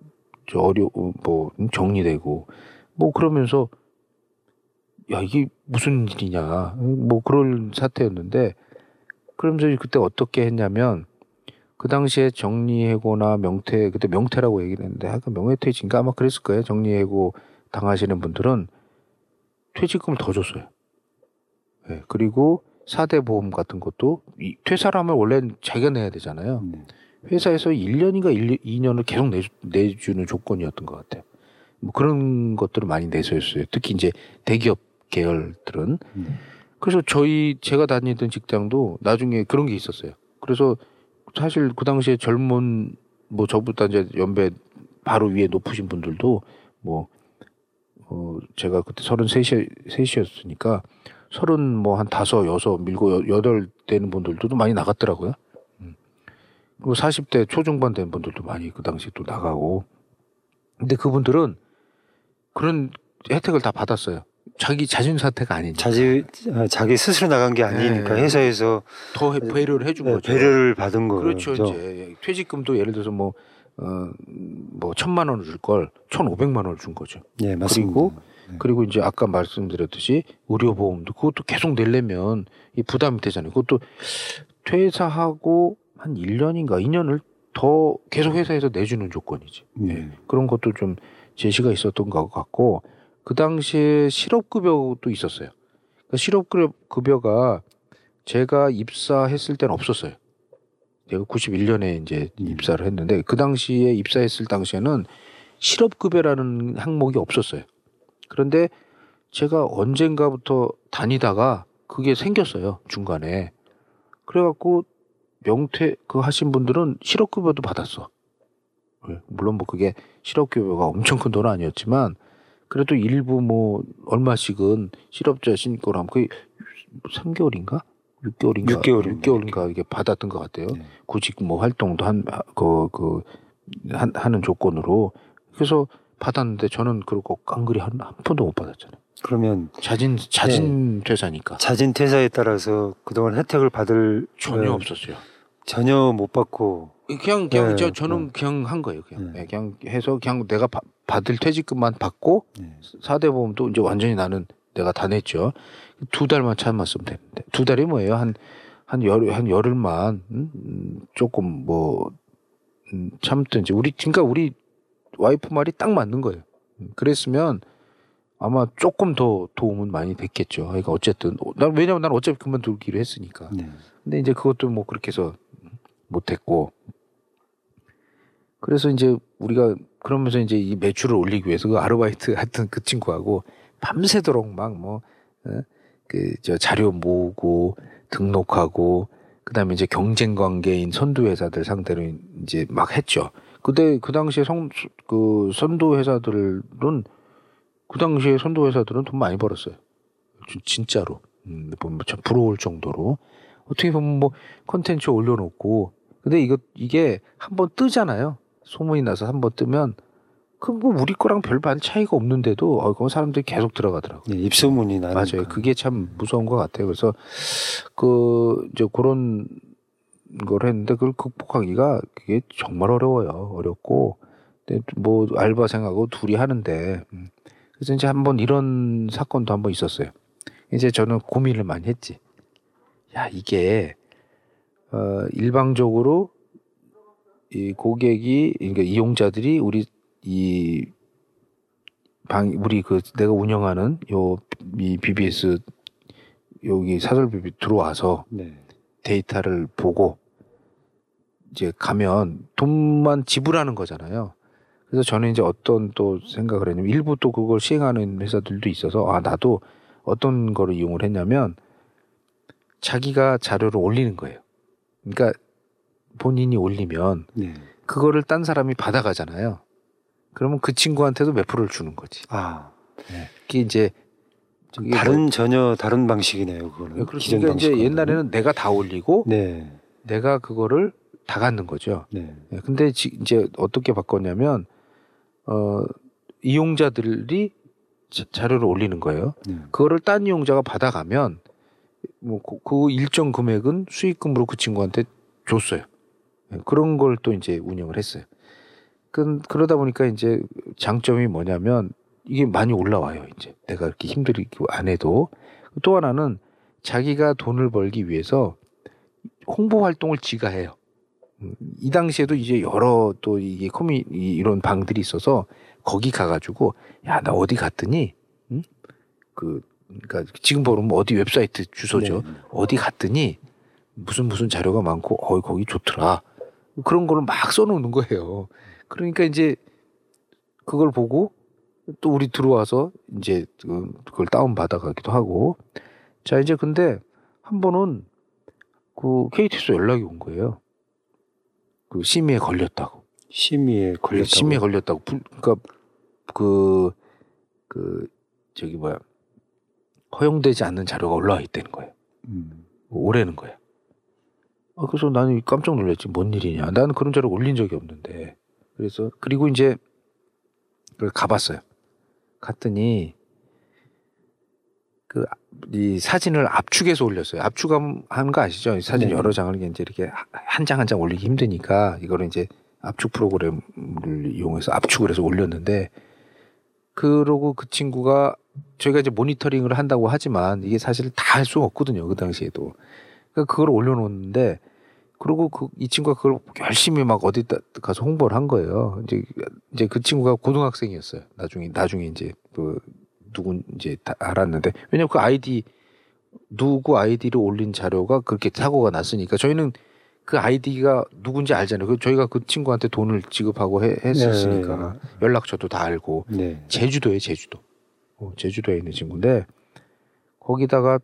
저 어려 뭐 음, 정리되고 뭐 그러면서 야 이게 무슨 일이냐 뭐 그런 사태였는데 그러면서 그때 어떻게 했냐면 그 당시에 정리해고나 명퇴 그때 명퇴라고 얘기를 했는데 하여간 명예퇴직인가 아마 그랬을 거예요. 정리해고 당하시는 분들은 퇴직금을 더 줬어요. 예, 그리고 사대 보험 같은 것도 이 퇴사를 하면 원래 자기가 내야 되잖아요. 네. 회사에서 1년인가 1, 2년을 계속 내주, 내주는 조건이었던 것 같아요. 뭐 그런 것들을 많이 내세웠어요. 특히 이제 대기업 계열들은. 네. 그래서 저희 제가 다니던 직장도 나중에 그런 게 있었어요. 그래서 사실 그 당시에 젊은 뭐 저보다 이제 연배 바로 위에 높으신 분들도 뭐 어, 제가 그때 서른 셋이, 셋이었으니까 서른 뭐 한 다섯, 여섯, 밀고 여- 여덟 되는 분들도 좀 많이 나갔더라고요. 음. 그리고 40대 초중반 된 분들도 많이 그 당시 또 나가고. 근데 그분들은 그런 혜택을 다 받았어요. 자기 자진 사퇴가 아니니까. 자기 아, 자기 스스로 나간 게 아니니까 네. 회사에서 더 해- 배려를 해준 네, 거죠. 배려를 받은 거죠. 그렇죠. 이제 퇴직금도 예를 들어서 뭐, 어, 뭐, 천만 원을 줄 걸, 천오백만 원을 준 거죠. 예, 맞습니다. 그리고 그리고 이제 아까 말씀드렸듯이 의료보험도 그것도 계속 내려면 이 부담이 되잖아요. 그것도 퇴사하고 한 1년인가 2년을 더 계속 회사에서 내주는 조건이지. 네. 그런 것도 좀 제시가 있었던 것 같고 그 당시에 실업급여도 있었어요. 그 실업급여가 제가 입사했을 때는 없었어요. 제가 91년에 이제 음. 입사를 했는데 그 당시에 입사했을 당시에는 실업급여라는 항목이 없었어요. 그런데 제가 언젠가부터 다니다가 그게 생겼어요 중간에. 그래갖고 명퇴 그 하신 분들은 실업급여도 받았어. 예, 물론 뭐 그게 실업급여가 엄청 큰 돈은 아니었지만 그래도 일부 뭐 얼마씩은 실업자 신고를 하면 그게 3개월인가? 6개월인가? 육 개월입니다. 6개월인가 이게 받았던 것 같아요. 네. 구직 뭐 활동도 한 그그 하는 조건으로 그래서 받았는데 저는 그러고 깡그리 한, 한 푼도 못 받았잖아요. 그러면 자진 자진 퇴사니까 자진 퇴사에 따라서 그동안 혜택을 받을 전혀 어, 없었어요. 전혀 못 받고 그냥 그냥 네, 저 저는 그냥 한 거예요. 그냥 네. 네, 그냥 해서 그냥 내가 바- 받을 퇴직금만 받고 네. 사대 보험도 이제 완전히 나는 내가 다 냈죠. 두 달만 참았으면 되는데 두 달이 뭐예요? 한 한 열한 열흘만 음? 음, 조금 뭐 음, 참든지 우리 그러니까 우리 와이프 말이 딱 맞는 거예요. 음, 그랬으면 아마 조금 더 도움은 많이 됐겠죠. 그러니까 어쨌든 난 왜냐면 난 어차피 그만두기로 했으니까. 네. 근데 이제 그것도 뭐 그렇게 해서 못했고 그래서 이제 우리가 그러면서 이제 이 매출을 올리기 위해서 그 아르바이트 했던 그 친구하고 밤새도록 막 뭐 그 저 자료 모으고 등록하고 그다음에 이제 경쟁 관계인 선두 회사들 상대로 이제 막 했죠. 그때 그 당시에 성, 그 선두 회사들은 그 당시에 선두 회사들은 돈 많이 벌었어요. 진- 진짜로. 음, 보면 참 부러울 정도로. 어떻게 보면 뭐 컨텐츠 올려놓고 근데 이거 이게 한번 뜨잖아요. 소문이 나서 한번 뜨면 그뭐 우리 거랑 별반 차이가 없는데도 어, 그거 사람들이 계속 들어가더라고. 네, 입소문이 나니까 맞아요. 그게 참 무서운 것 같아요. 그래서 그 이제 그런 걸 했는데 그걸 극복하기가 그게 정말 어려워요. 어렵고 뭐 알바생하고 둘이 하는데 음. 그래서 이제 한번 이런 사건도 한번 있었어요. 이제 저는 고민을 많이 했지. 야 이게 어 일방적으로 이 고객이 그러니까 이용자들이 우리 이 방 우리 그 내가 운영하는 요 이 BBS 여기 사설비비 들어와서 네. 데이터를 보고 이제 가면 돈만 지불하는 거잖아요. 그래서 저는 이제 어떤 또 생각을 했냐면 일부 또 그걸 시행하는 회사들도 있어서 아 나도 어떤 거를 이용을 했냐면 자기가 자료를 올리는 거예요. 그러니까 본인이 올리면 네. 그거를 딴 사람이 받아가잖아요. 그러면 그 친구한테도 몇 프로를 주는 거지. 아 그게 이제 좀 이게 다른 전혀 다른 방식이네요. 그거는 뭐, 기존 그러니까 이제 방식과는. 옛날에는 내가 다 올리고 네. 내가 그거를 다 갖는 거죠. 네. 예, 근데 지- 이제 어떻게 바꿨냐면 어 이용자들이 자, 자료를 올리는 거예요. 네. 그거를 딴 이용자가 받아가면 뭐그 일정 금액은 수익금으로 그 친구한테 줬어요. 예, 그런 걸 또 이제 운영을 했어요. 그, 그러다 보니까 이제 장점이 뭐냐면 이게 많이 올라와요. 이제 내가 이렇게 힘들게 안 해도 또 하나는 자기가 돈을 벌기 위해서 홍보 활동을 지가 해요. 음, 이 당시에도 이제 여러 또 이게 커뮤 이런 방들이 있어서 거기 가가지고 야 나 어디 갔더니 응? 그 그러니까 지금 보면 뭐 어디 웹사이트 주소죠. 네. 어디 갔더니 무슨 무슨 자료가 많고 어 거기 좋더라. 그런 거를 막 써놓는 거예요. 그러니까 이제 그걸 보고 또 우리 들어와서 이제 그- 그걸 다운 받아가기도 하고 자 이제 근데 한 번은 그 KT에서 연락이 온 거예요. 그 심의에 걸렸다고. 심의에 걸렸다고. 심의에 걸렸다고. 불- 그러니까 그, 그, 저기 뭐야. 허용되지 않는 자료가 올라와 있다는 거예요. 음. 오래는 거야. 아, 그래서 나는 깜짝 놀랐지. 뭔 일이냐. 나는 그런 자료 올린 적이 없는데. 그래서, 그리고 이제, 그걸 가봤어요. 갔더니, 그, 이 사진을 압축해서 올렸어요. 압축하는 거 아시죠? 이 사진 네. 여러 장을 이제 이렇게 한장 한 장 올리기 힘드니까, 이거를 이제 압축 프로그램을 이용해서 압축을 해서 올렸는데, 그러고 그 친구가 저희가 이제 모니터링을 한다고 하지만 이게 사실 다 할 수가 없거든요. 그 당시에도. 그러니까 그걸 올려놓는데 그리고 그 이 친구가 그걸 열심히 막 어디다 가서 홍보를 한 거예요. 이제 이제 그 친구가 고등학생이었어요. 나중에 나중에 이제 그 누군 이제 다 알았는데 왜냐면 그 아이디 누구 아이디를 올린 자료가 그렇게 사고가 났으니까 저희는 그 아이디가 누군지 알잖아요. 그 저희가 그 친구한테 돈을 지급하고 해- 했었으니까 연락처도 다 알고 네. 제주도에 제주도. 어, 제주도에 있는 친구인데 거기다가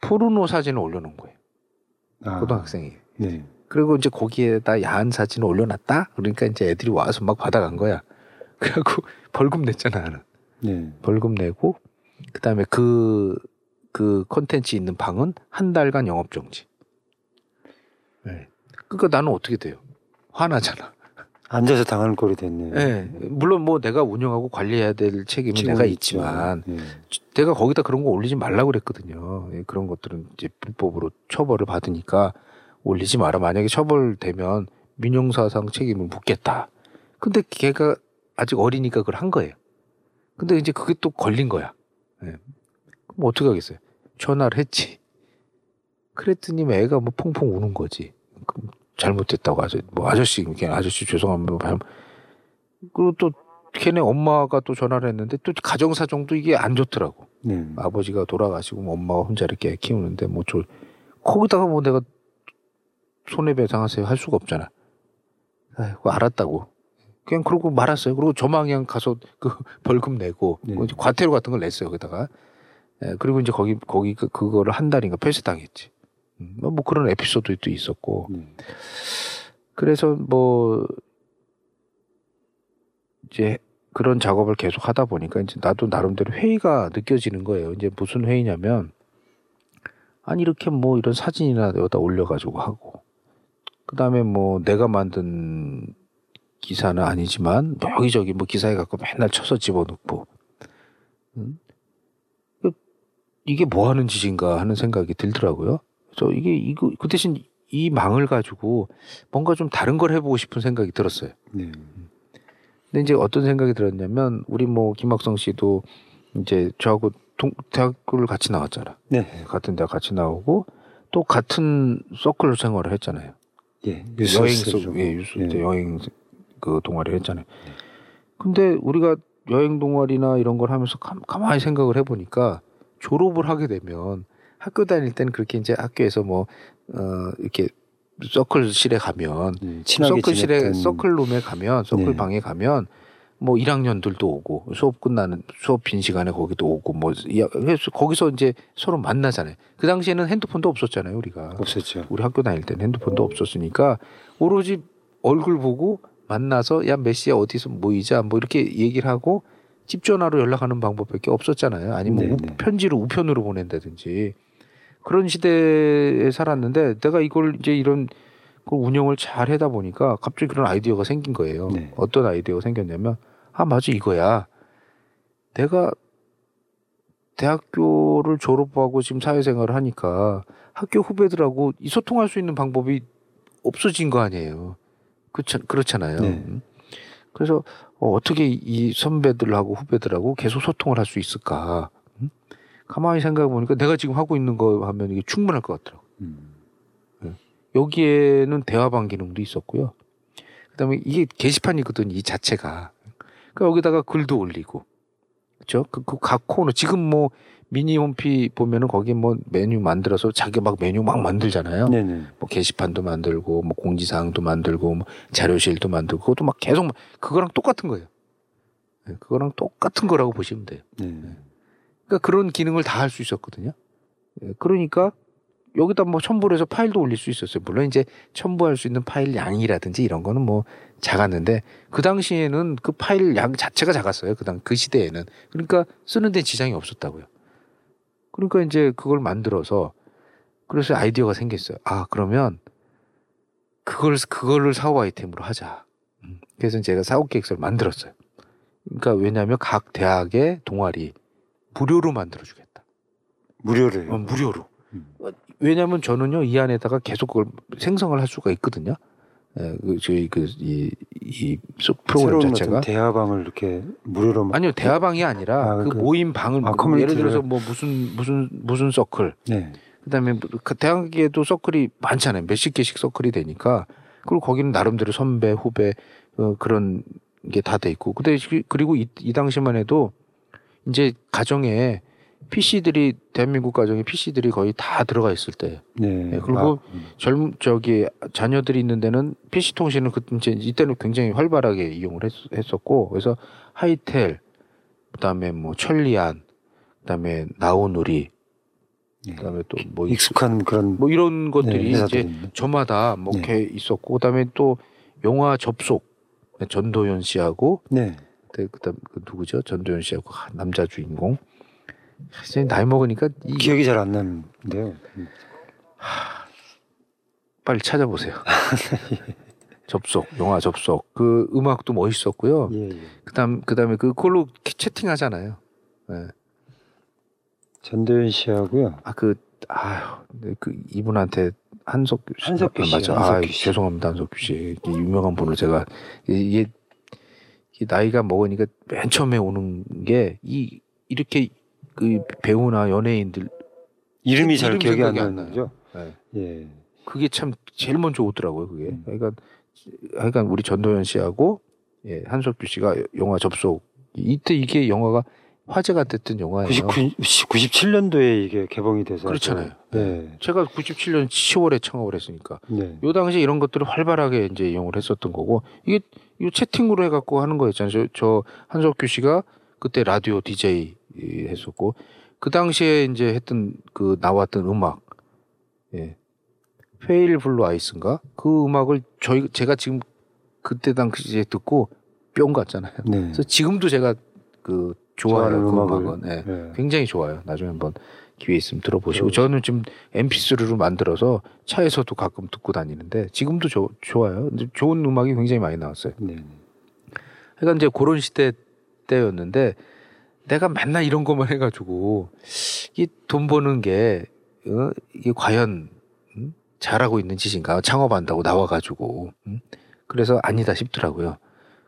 포르노 사진을 올려놓은 거예요. 아, 고등학생이. 네. 그리고 이제 거기에다 야한 사진을 올려놨다. 그러니까 이제 애들이 와서 막 받아간 거야. 그래갖고 벌금 냈잖아 나는. 네. 벌금 내고 그다음에 그그 콘텐츠 있는 방은 한 달간 영업 정지. 네. 그러니까 나는 어떻게 돼요? 화나잖아. 앉아서 당하는 꼴이 됐네요. 예. 물론 뭐 내가 운영하고 관리해야 될 책임은 책임은 내가. 있지만 네. 내가 거기다 그런 거 올리지 말라고 그랬거든요. 예, 그런 것들은 이제 불법으로 처벌을 받으니까 올리지 마라. 만약에 처벌되면 민형사상 책임을 묻겠다. 근데 걔가 아직 어리니까 그걸 한 거예요. 근데 이제 그게 또 걸린 거야. 예. 그럼 어떻게 하겠어요? 전화를 했지. 그랬더니 애가 뭐 퐁퐁 우는 거지. 그럼 잘못됐다고 아저 뭐 아저씨 그냥 아저씨 죄송합니다. 뭐 그리고 또 걔네 엄마가 또 전화를 했는데 또 가정 사정도 이게 안 좋더라고. 네. 아버지가 돌아가시고 뭐 엄마가 혼자 이렇게 애 키우는데 뭐 저 거기다가 뭐 내가 손해배상하세요 할 수가 없잖아. 아이고 알았다고. 그냥 그러고 말았어요. 그리고 저만 그냥 가서 그 벌금 내고 네. 과태료 같은 걸 냈어요. 거기다가. 예, 그리고 이제 거기 거기 그 그거를 한 달인가 폐쇄당했지. 음, 뭐 그런 에피소드도 있었고. 네. 그래서 뭐 이제 그런 작업을 계속 하다 보니까 이제 나도 나름대로 회의가 느껴지는 거예요. 이제 무슨 회의냐면 아니 이렇게 뭐 이런 사진이나 여기다 올려가지고 하고 그다음에 뭐 내가 만든 기사는 아니지만 뭐 여기저기 뭐 기사에 갖고 맨날 쳐서 집어넣고 음? 그- 이게 뭐 하는 짓인가 하는 생각이 들더라고요. 그래서 이게 이거 그 대신 이 망을 가지고 뭔가 좀 다른 걸 해보고 싶은 생각이 들었어요. 네. 근데 이제 어떤 생각이 들었냐면 우리 뭐 김학성 씨도 이제 저하고 동, 대학교를 같이 나왔잖아. 네. 같은 대학 같이 나오고 또 같은 서클 생활을 했잖아요. 예. 여행 유스스죠. 속, 예, 유스 때 네. 여행 그 동아리 했잖아요. 근데 우리가 여행 동아리나 이런 걸 하면서 가, 가만히 생각을 해보니까 졸업을 하게 되면 학교 다닐 때는 그렇게 이제 학교에서 뭐, 어, 이렇게 서클실에 가면 네. 서클실에 지냈던 서클룸에 가면 서클 네. 방에 가면 뭐 1학년들도 오고 수업 끝나는 수업 빈 시간에 거기도 오고 뭐 거기서 이제 서로 만나잖아요. 그 당시에는 핸드폰도 없었잖아요, 우리가. 없었죠. 우리 학교 다닐 때는 핸드폰도 없었으니까 오로지 얼굴 보고 만나서 야 몇 시에 어디서 모이자 뭐 이렇게 얘기를 하고 집 전화로 연락하는 방법밖에 없었잖아요. 아니면 네, 우- 네. 편지를 우편으로 보낸다든지 그런 시대에 살았는데 내가 이걸 이제 이런 걸 운영을 잘 하다 보니까 갑자기 그런 아이디어가 생긴 거예요. 네. 어떤 아이디어가 생겼냐면 아 맞아 이거야. 내가 대학교를 졸업하고 지금 사회생활을 하니까 학교 후배들하고 이 소통할 수 있는 방법이 없어진 거 아니에요. 그렇, 그렇잖아요. 네. 음. 그래서 어, 떻게 이 선배들하고 후배들하고 계속 소통을 할 수 있을까? 음? 가만히 생각해 보니까 내가 지금 하고 있는 거 하면 이게 충분할 것 같더라고. 음. 여기에는 대화방 기능도 있었고요. 그다음에 이게 게시판이거든 이 자체가. 그러니까 여기다가 글도 올리고, 그렇죠? 그각 코너 지금 뭐 미니 홈피 보면은 거기 뭐 메뉴 만들어서 자기 막 메뉴 막 만들잖아요. 네네. 뭐 게시판도 만들고 뭐 공지사항도 만들고 뭐 자료실도 만들고 그것도 막 계속 막 그거랑 똑같은 거예요. 네, 그거랑 똑같은 거라고 보시면 돼요. 네. 그러니까 그런 기능을 다 할 수 있었거든요. 예, 그러니까 여기다 뭐 첨부를 해서 파일도 올릴 수 있었어요. 물론 이제 첨부할 수 있는 파일 양이라든지 이런 거는 뭐 작았는데 그 당시에는 그 파일 양 자체가 작았어요. 그당 그 시대에는 그러니까 쓰는 데 지장이 없었다고요. 그러니까 이제 그걸 만들어서 그래서 아이디어가 생겼어요. 아 그러면 그걸 그거를 사후 아이템으로 하자. 음, 그래서 제가 사후 계획서를 만들었어요. 그러니까 왜냐하면 각 대학의 동아리 무료로 만들어주겠다. 무료를. 어, 무료로. 음. 왜냐하면 저는요 이 안에다가 계속 그걸 생성을 할 수가 있거든요. 예, 그 저희 그이 이 프로그램 자체가 대화방을 이렇게 무료로 막- 아니요 대화방이 아니라 아, 그 그- 모임 방을 아, 뭐 예를 들어서 뭐 무슨 무슨 무슨 서클 네. 그다음에 그 대학에도 서클이 많잖아요 몇십 개씩 서클이 되니까 그리고 거기는 나름대로 선배 후배 어, 그런 게 다 돼 있고 근데 시- 그리고 이, 이 당시만 해도 이제 가정에 PC들이 대한민국 가정에 PC들이 거의 다 들어가 있을 때 네. 네, 그리고 아, 음. 젊 저기 자녀들이 있는 데는 PC 통신을 그 이제 이때는 굉장히 활발하게 이용을 했, 했었고 그래서 하이텔 그다음에 뭐 천리안 그다음에 나오누리 네. 그다음에 또 뭐 익숙한 그런 뭐 이런 것들이 네, 이제. 저마다 뭐 네. 있었고 그다음에 또 영화 접속 전도연 씨하고 네. 그때 그다음 그 누구죠 전도연 씨하고 한 남자 주인공 이제 나이 먹으니까 이 기억이 잘 안 나는데요. 음. 빨리 찾아보세요. 접속 영화 접속 그 음악도 멋있었고요. 예, 예. 그다음 그다음에 그 그걸로 채팅하잖아요. 예. 전도연 씨하고요. 아그 아유 그 이분한테 한석규 씨 한석규 씨, 맞죠. 한석규 아 씨. 죄송합니다 한석규 씨이 유명한 분을 제가 이 나이가 먹으니까 맨 처음에 오는 게 이 이렇게 그 배우나 연예인들 이름이 잘 기억이 안 나는 거죠. 예. 예. 그게 참 제일 먼저 오더라고요 그게. 음. 그러니까 하여간 우리 전도연 씨하고 예, 한석규 씨가 영화 접속 이때 이게 영화가 화제가 됐던 영화예요. 99, 97년도에 이게 개봉이 돼서 그렇잖아요. 네. 제가 97년 10월에 창업을 했으니까 네. 요 당시에 이런 것들을 활발하게 이제 이용을 했었던 거고 이게 이거 채팅으로 해갖고 하는 거였잖아요. 저, 저 한석규 씨가 그때 라디오 DJ 했었고 그 당시에 이제 했던 그 나왔던 음악 예 Pale Blue Eyes인가 그 음악을 저희 제가 지금 그때 당시에 듣고 뿅 갔잖아요. 네. 그래서 지금도 제가 그 좋아해요 좋아하는 그 음악을. 음악은 예. 네. 굉장히 좋아요. 나중에 한번 기회 있으면 들어보시고 네. 저는 지금 MP3로 만들어서 차에서도 가끔 듣고 다니는데 지금도 조- 좋아요. 좋은 음악이 굉장히 많이 나왔어요. 네. 그러니까 이제 그런 시대 때였는데 내가 맨날 이런 것만 해가지고 이 돈 버는 게 어? 이게 과연 음? 잘하고 있는 짓인가 창업한다고 나와가지고 음? 그래서 아니다 싶더라고요.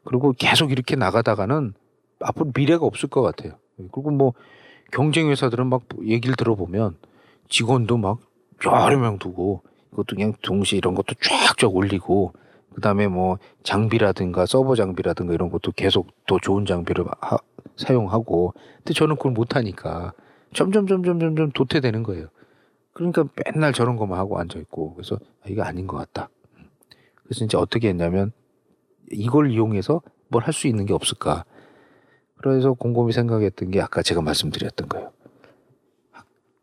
그리고 계속 이렇게 나가다가는 앞으로 미래가 없을 것 같아요. 그리고 뭐 경쟁 회사들은 막 얘기를 들어보면 직원도 막 여러 명 두고 이것도 그냥 동시에 이런 것도 쫙쫙 올리고 그다음에 뭐 장비라든가 서버 장비라든가 이런 것도 계속 더 좋은 장비를 하- 사용하고 근데 저는 그걸 못 하니까 점점 점점 점점 도태되는 거예요. 그러니까 맨날 저런 것만 하고 앉아 있고 그래서 아, 이거 아닌 것 같다. 그래서 이제 어떻게 했냐면 이걸 이용해서 뭘 할 수 있는 게 없을까. 그래서 곰곰이 생각했던 게 아까 제가 말씀드렸던 거예요.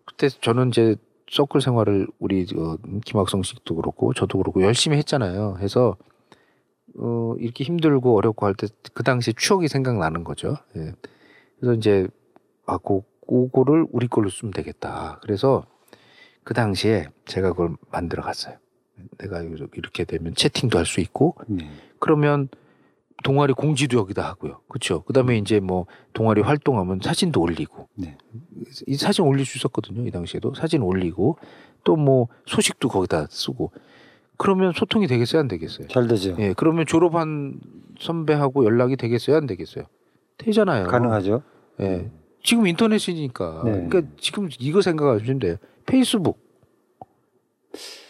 그때 저는 이제 서클 생활을 우리 어, 김학성 씨도 그렇고 저도 그렇고 열심히 했잖아요. 해서 어, 이렇게 힘들고 어렵고 할 때 그 당시에 추억이 생각나는 거죠. 예. 그래서 이제 아, 고, 그거를 우리 걸로 쓰면 되겠다. 그래서 그 당시에 제가 그걸 만들어 갔어요. 내가 이렇게 되면 채팅도 할 수 있고 네. 그러면 동아리 공지도 여기다 하고요. 그렇죠. 그다음에 이제 뭐 동아리 활동하면 사진도 올리고 네. 이 사진 올릴 수 있었거든요. 이 당시에도 사진 올리고 또 뭐 소식도 거기다 쓰고 그러면 소통이 되겠어요, 안 되겠어요? 잘 되죠. 예, 그러면 졸업한 선배하고 연락이 되겠어요, 안 되겠어요? 되잖아요. 가능하죠. 예. 지금 인터넷이니까. 네. 그러니까 지금 이거 생각하시면 돼요. 페이스북.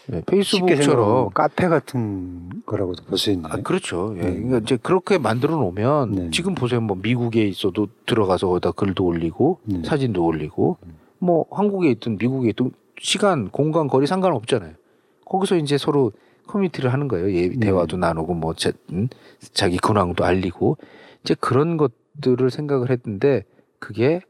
네, 페이스북처럼 카페 같은 거라고도 볼 수 있나요? 아, 그렇죠. 예. 네. 그러니까 이제 그렇게 만들어 놓으면 네. 지금 보세요. 뭐 미국에 있어도 들어가서 거기다 글도 올리고 네. 사진도 올리고 뭐 한국에 있든 미국에 있든 시간, 공간, 거리 상관없잖아요. 거기서 이제 서로 커뮤니티를 하는 거예요. 예, 네. 대화도 나누고 뭐 자, 음, 자기 근황도 알리고 이제 그런 것들을 생각을 했는데 그게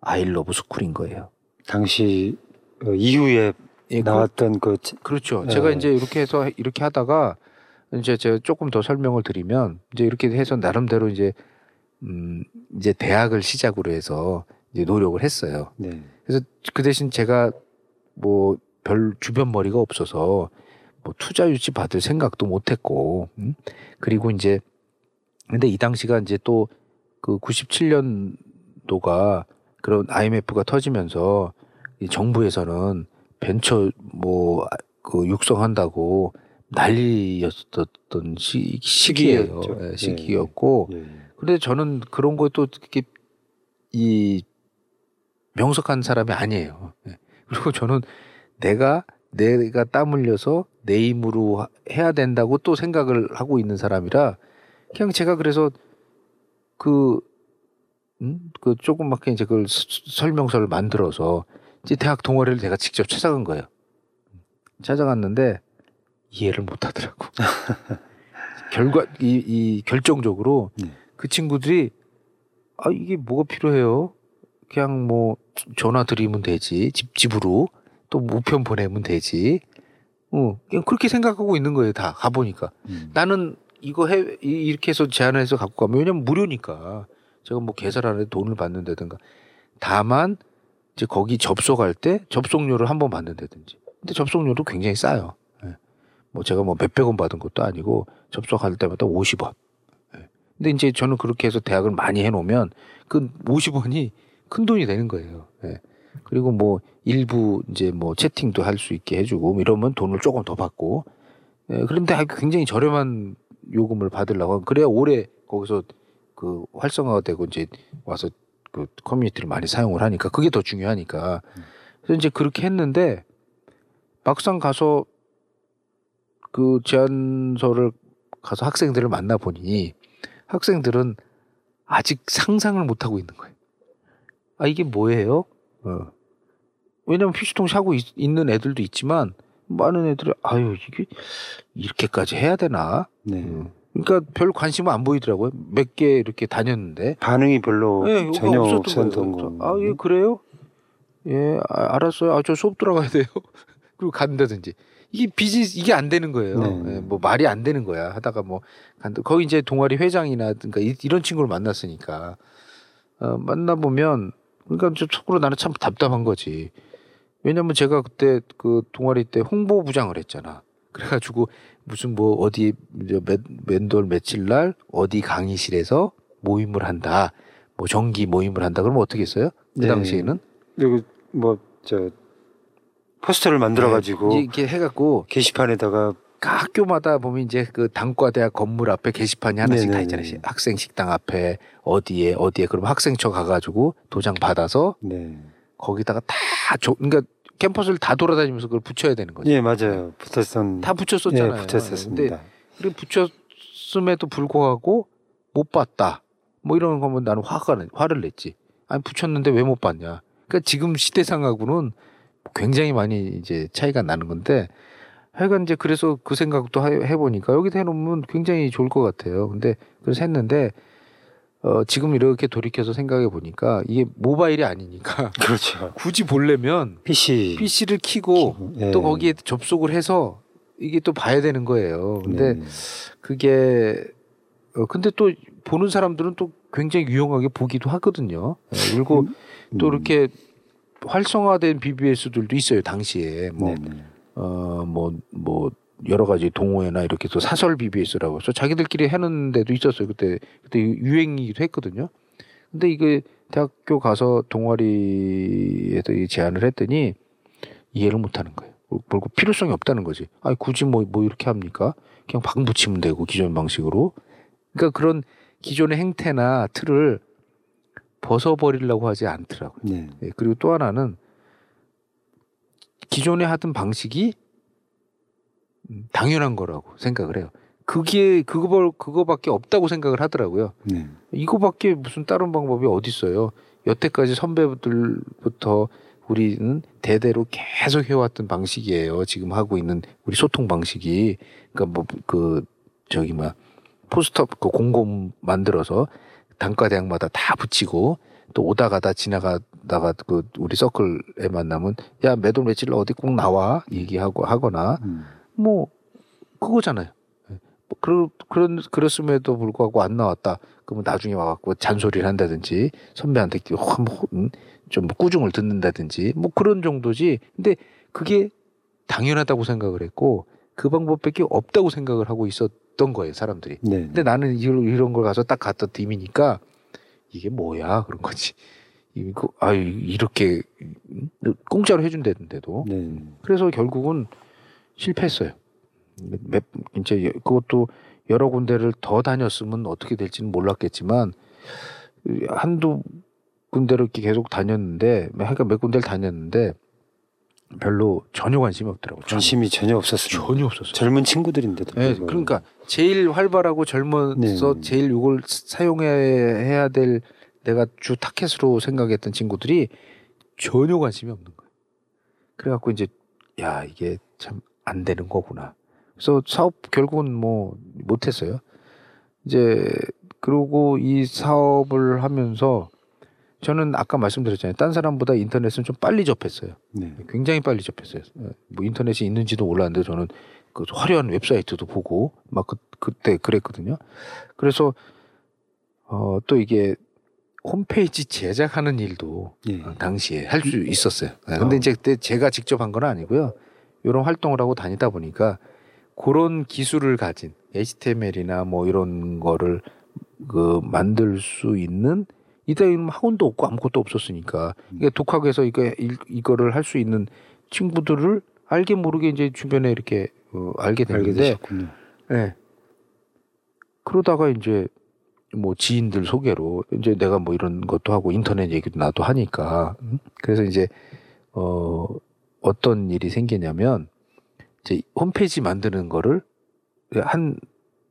아이러브 스쿨인 거예요. 당시 어, 이후에 예, 그- 나왔던 그 치- 그렇죠. 네. 제가 이제 이렇게 해서 이렇게 하다가 이제 제가 조금 더 설명을 드리면 이제 이렇게 해서 나름대로 이제 음 이제 대학을 시작으로 해서 이제 노력을 했어요. 네. 그래서 그 대신 제가 뭐 별 주변 머리가 없어서 뭐 투자 유치 받을 생각도 못 했고 음? 그리고 이제 근데 이 당시가 이제 또 그 97년도가 그런 IMF가 터지면서 이 정부에서는 벤처 뭐 그 육성한다고 난리였었던 시, 시기예요. 예, 네. 시기였고 예. 근데 저는 그런 것도 이렇게 이 명석한 사람이 아니에요. 예. 그리고 저는 내가 내가 땀 흘려서 내 힘으로 하- 해야 된다고 또 생각을 하고 있는 사람이라 그냥 제가 그래서 그, 음? 그 조그맣게 이제 그걸 스- 설명서를 만들어서 이제 대학 동아리를 내가 직접 찾아간 거예요. 찾아갔는데 이해를 못 하더라고. 결과, 이, 이 결정적으로 네. 그 친구들이 아, 이게 뭐가 필요해요? 그냥 뭐 전화 드리면 되지. 집, 집으로. 또 우편 보내면 되지. 어, 그냥 그렇게 생각하고 있는 거예요. 다 가보니까. 음. 나는 이거 해, 이- 이렇게 해서 제안해서 갖고 가면 왜냐면 무료니까. 제가 뭐 계산하는데 돈을 받는다든가. 다만, 이제 거기 접속할 때 접속료를 한 번 받는다든지. 근데 접속료도 굉장히 싸요. 예. 뭐 제가 뭐 몇백 원 받은 것도 아니고 접속할 때마다 50원. 예. 근데 이제 저는 그렇게 해서 대학을 많이 해놓으면 그 50원이 큰 돈이 되는 거예요. 예. 그리고 뭐 일부 이제 뭐 채팅도 할 수 있게 해주고 뭐 이러면 돈을 조금 더 받고 예, 그런데 굉장히 저렴한 요금을 받으려고 그래야 오래 거기서 그 활성화가 되고 이제 와서 그 커뮤니티를 많이 사용을 하니까 그게 더 중요하니까 그래서 이제 그렇게 했는데 막상 가서 그 제안서를 가서 학생들을 만나 보니 학생들은 아직 상상을 못 하고 있는 거예요. 아 이게 뭐예요? 어. 왜냐면 피시통 사고 있, 는 애들도 있지만 많은 애들이 아유 이게 이렇게까지 해야 되나? 네. 음. 그러니까 별 관심은 안 보이더라고요. 몇 개 이렇게 다녔는데 반응이 별로 예, 이거 전혀 없었던 거예요. 거. 아, 예, 그래요? 예, 아, 알았어요. 아, 저 수업 들어가야 돼요. 그리고 간다든지. 이게 비즈니스, 이게 안 되는 거예요. 네. 예, 뭐 말이 안 되는 거야. 하다가 뭐, 간다. 거기 이제 동아리 회장이나든가 이- 이런 친구를 만났으니까. 어, 만나 보면, 그러니까 저 속으로 나는 참 답답한 거지. 왜냐면 제가 그때 그 동아리 때 홍보 부장을 했잖아. 그래가지고 무슨 뭐 어디 몇, 몇돌 며칠 날 어디 강의실에서 모임을 한다. 뭐 정기 모임을 한다. 그러면 어떻게 했어요? 그 네. 당시에는 그리고 뭐저 포스터를 만들어 가지고 이제 이렇게 해갖고 게시판에다가 각 학교마다 보면 이제 그 단과대학 건물 앞에 게시판이 하나씩 다 네네네. 있잖아요. 학생 식당 앞에 어디에 어디에 그러면 학생처 가가지고 도장 받아서 네. 거기다가 다 조, 그러니까 캠퍼스를 다 돌아다니면서 그걸 붙여야 되는 거죠. 예, 맞아요. 붙었던 다 붙였었잖아요. 예, 붙었었습니다. 근데 붙였음에도 불구하고 못 봤다. 뭐 이런 거면 나는 화가 나- 화를 냈지. 아니 붙였는데 왜 못 봤냐. 그러니까 지금 시대상하고는 굉장히 많이 이제 차이가 나는 건데 하여간 이제 그래서 그 생각도 해- 해보니까 여기다 해놓으면 굉장히 좋을 것 같아요. 근데 그래서 했는데 어 지금 이렇게 돌이켜서 생각해 보니까 이게 모바일이 아니니까 그렇죠. 굳이 보려면 PC. PC를 키고 예. 또 거기에 접속을 해서 이게 또 봐야 되는 거예요. 근데 네. 그게 어 근데 또 보는 사람들은 또 굉장히 유용하게 보기도 하거든요. 예, 그리고 음. 또 이렇게 활성화된 BBS들도 있어요. 당시에 네, 네. 뭐어 뭐뭐 여러 가지 동호회나 이렇게 또 사설 BBS라고 해서 자기들끼리 하는 데도 있었어요. 그때 그때 유행이기도 했거든요. 근데 이게 대학교 가서 동아리에서 이 제안을 했더니 이해를 못 하는 거예요. 그리고 필요성이 없다는 거지. 아니 굳이 뭐뭐 이렇게 합니까? 그냥 방 붙이면 되고 기존 방식으로. 그러니까 그런 기존의 행태나 틀을 벗어버리려고 하지 않더라고요. 네. 예, 그리고 또 하나는 기존에 하던 방식이 음, 당연한 거라고 생각을 해요. 그게 그거 그거밖에 없다고 생각을 하더라고요. 네. 이거밖에 무슨 다른 방법이 어디 있어요? 여태까지 선배들부터 우리는 대대로 계속 해왔던 방식이에요. 지금 하고 있는 우리 소통 방식이 그러니까 뭐 그 저기 뭐 포스터 그 공고 만들어서 단과 대학마다 다 붙이고 또 오다 가다 지나가다가 그 우리 서클에 만나면 야 매도 며칠 어디 꼭 나와 얘기하고 하거나 음. 뭐 그거잖아요. 예. 뭐 그런 그런 그랬음에도 불구하고 안 나왔다. 그러면 나중에 와갖고 잔소리를 한다든지 선배한테 음, 좀 꾸중을 듣는다든지 뭐 그런 정도지. 근데 그게 당연하다고 생각을 했고 그 방법밖에 없다고 생각을 하고 있었던 거예요 사람들이. 네. 근데 나는 이런, 이런 걸 가서 딱 갖다 팀이니까 이게 뭐야 그런 거지. 이거 아 이렇게 음? 공짜로 해준다는데도 네. 그래서 결국은 실패했어요. 몇, 이제 그것도 여러 군데를 더 다녔으면 어떻게 될지는 몰랐겠지만 한두 군데를 이렇게 계속 다녔는데 하여간 몇 군데를 다녔는데 별로 전혀 관심이 없더라고요. 관심이 전혀 없었어요. 전혀 없었어요. 젊은 친구들인데도. 네. 그러니까 제일 활발하고 젊어서 네. 제일 이걸 사용해야 될 내가 주 타켓으로 생각했던 친구들이 전혀 관심이 없는 거예요. 그래갖고 이제 야 이게 참 안 되는 거구나. 그래서 사업 결국은 뭐 못했어요. 이제 그러고 이 사업을 하면서 저는 아까 말씀드렸잖아요. 딴 사람보다 인터넷은 좀 빨리 접했어요. 네. 굉장히 빨리 접했어요. 예, 뭐 인터넷이 있는지도 몰랐는데 저는 그 화려한 웹사이트도 보고 막 그, 그때 그랬거든요. 그래서 어, 또 이게 홈페이지 제작하는 일도 예. 어, 당시에 할 수 있었어요. 예, 근데 어. 이제 그때 제가 직접 한 건 아니고요. 이런 활동을 하고 다니다 보니까 그런 기술을 가진 HTML이나 뭐 이런 거를 그 만들 수 있는 이따위는 학원도 없고 아무것도 없었으니까 이게 독학해서 이거 이- 이거를 할 수 있는 친구들을 알게 모르게 이제 주변에 이렇게 어, 알게 됐는데 되셨군요. 예. 그러다가 이제 뭐 지인들 소개로 이제 내가 뭐 이런 것도 하고 인터넷 얘기도 나도 하니까 음? 그래서 이제 어 어떤 일이 생기냐면 이제 홈페이지 만드는 거를 한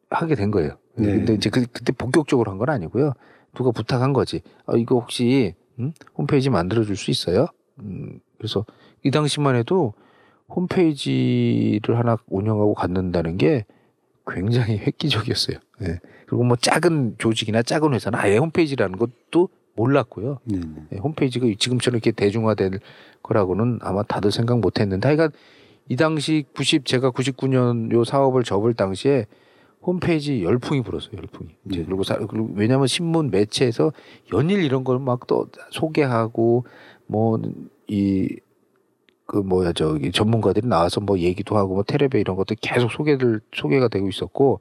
하게 된 거예요. 네. 근데 이제 그, 그때 본격적으로 한 건 아니고요. 누가 부탁한 거지. 아, 이거 혹시 음? 홈페이지 만들어 줄 수 있어요? 음, 그래서 이 당시만 해도 홈페이지를 하나 운영하고 갖는다는 게 굉장히 획기적이었어요. 예. 그리고 뭐 작은 조직이나 작은 회사는 아예 홈페이지라는 것도 몰랐고요. 네. 네. 예, 홈페이지가 지금처럼 이렇게 대중화될 거라고는 아마 다들 생각 못 했는데 하여간 이 당시 90 제가 99년 요 사업을 접을 당시에 홈페이지 열풍이 불었어요. 열풍이. 네. 그리고, 사, 그리고 왜냐하면 신문 매체에서 연일 이런 걸 막 또 소개하고 뭐 이 그 뭐야 저기 전문가들이 나와서 뭐 얘기도 하고 뭐 테레비 이런 것도 계속 소개들 소개가 되고 있었고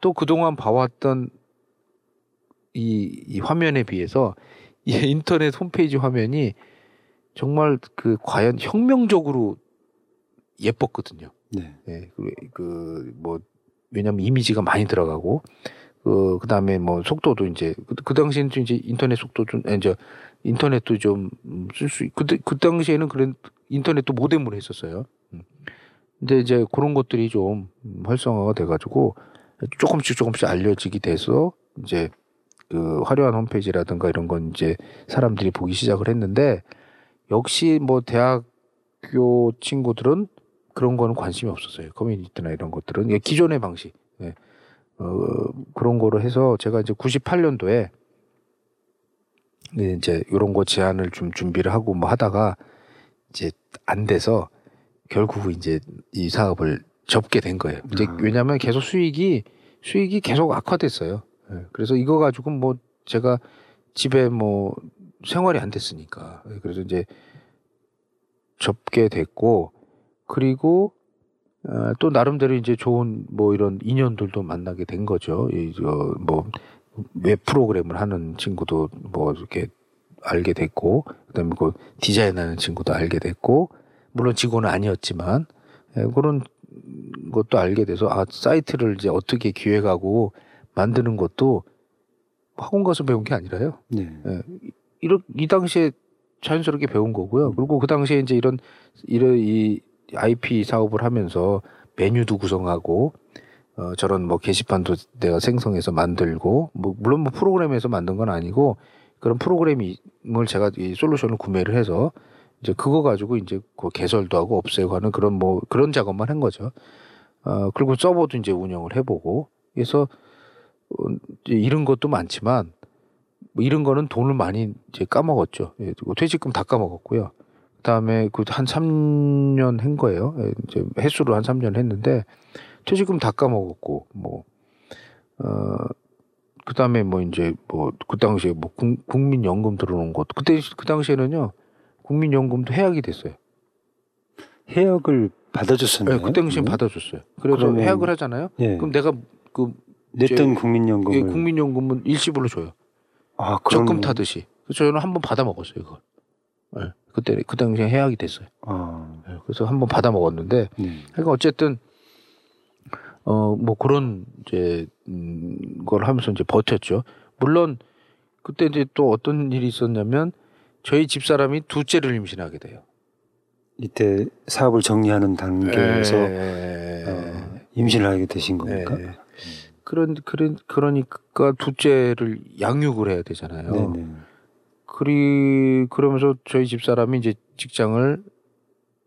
또 그동안 봐왔던 이, 이 화면에 비해서 이 인터넷 홈페이지 화면이 정말 그 과연 혁명적으로 예뻤거든요. 네. 예, 그, 그, 뭐, 왜냐면 이미지가 많이 들어가고, 그, 그 다음에 뭐 속도도 이제, 그, 그 당시에는 또 이제 인터넷 속도 좀, 아니, 저, 인터넷도 좀 쓸 수, 있- 그때, 그 당시에는 그런 인터넷도 모뎀으로 했었어요. 음. 근데 이제 그런 것들이 좀 음, 활성화가 돼가지고 조금씩 조금씩 알려지게 돼서 이제 그 화려한 홈페이지라든가 이런 건 이제 사람들이 보기 시작을 했는데 역시 뭐 대학교 친구들은 그런 거는 관심이 없었어요. 커뮤니티나 이런 것들은 예, 기존의 방식. 예. 어, 그런 거로 해서 제가 이제 98년도에 이제 이런 거 제안을 좀 준비를 하고 뭐 하다가 이제 안 돼서 결국 이제 이 사업을 접게 된 거예요. 이제 아. 왜냐하면 계속 수익이 수익이 계속 악화됐어요. 예, 그래서 이거 가지고 뭐 제가 집에 뭐 생활이 안 됐으니까 예, 그래서 이제 접게 됐고 그리고 어, 또 나름대로 이제 좋은 뭐 이런 인연들도 만나게 된 거죠. 이뭐웹 프로그램을 하는 친구도 뭐 이렇게 알게 됐고 그다음에 그 디자인하는 친구도 알게 됐고 물론 직원은 아니었지만 예, 그런 것도 알게 돼서 아 사이트를 이제 어떻게 기획하고 만드는 것도 학원 가서 배운 게 아니라요. 네. 이런 이 당시에 자연스럽게 배운 거고요. 그리고 그 당시에 이제 이런 이런 이 IP 사업을 하면서 메뉴도 구성하고 어, 저런 뭐 게시판도 내가 생성해서 만들고 뭐 물론 뭐 프로그램에서 만든 건 아니고 그런 프로그램을 제가 이 솔루션을 구매를 해서 이제 그거 가지고 이제 그 개설도 하고 없애고 하는 그런 뭐 그런 작업만 한 거죠. 어 그리고 서버도 이제 운영을 해보고 그래서 어, 이런 것도 많지만 뭐 이런 거는 돈을 많이 이제 까먹었죠. 예, 그리고 퇴직금 다 까먹었고요. 그다음에 그 한 3년 한 거예요. 예, 이제 횟수로 한 3년 했는데 퇴직금 다 까먹었고 뭐 어. 그다음에 뭐 이제 뭐 그 당시에 뭐 국민연금 들어오는 것 그때 그 당시에는요 국민연금도 해약이 됐어요. 해약을 받아줬었나요? 네, 그 당시엔 음? 받아줬어요. 그래서 그러면... 해약을 하잖아요. 예. 그럼 내가 그 냈던 국민연금 예, 국민연금은 일시불로 줘요. 아, 그럼... 적금 타듯이. 그래서 저는 한 번 받아 먹었어요, 이걸. 네. 그때 그 당시에 해약이 됐어요. 아. 네, 그래서 한 번 받아 먹었는데, 음. 그러니까 어쨌든 어 뭐 그런 이제 음, 걸 하면서 이제 버텼죠. 물론 그때 이제 또 어떤 일이 있었냐면 저희 집 사람이 둘째를 임신하게 돼요. 이때 사업을 정리하는 단계에서 네. 어, 임신을 하게 되신 겁니까? 네. 그런 그런 그러니까 둘째를 양육을 해야 되잖아요. 네네. 그리 그러면서 저희 집 사람이 이제 직장을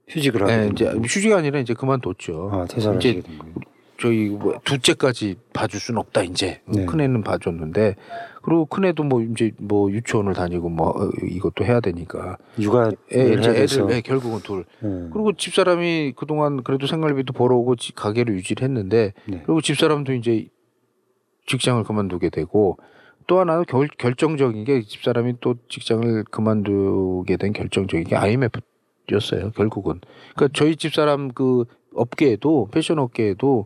휴직을 하게 네, 이제 휴직이 아니라 이제 그만뒀죠. 아, 된 거예요. 저희 뭐 둘째까지 봐줄 수는 없다 이제 네. 큰애는 봐줬는데 그리고 큰애도 뭐 이제 뭐 유치원을 다니고 뭐 어, 이것도 해야 되니까 육아 애, 이제 애들 애, 결국은 둘 네. 그리고 집사람이 그동안 그래도 생활비도 벌어오고 가게를 유지를 했는데 네. 그리고 집사람도 이제 직장을 그만두게 되고 또 하나는 결, 결정적인 게 집사람이 또 직장을 그만두게 된 결정적인 게 IMF였어요 결국은 그러니까 저희 집사람 그 업계에도 패션 업계에도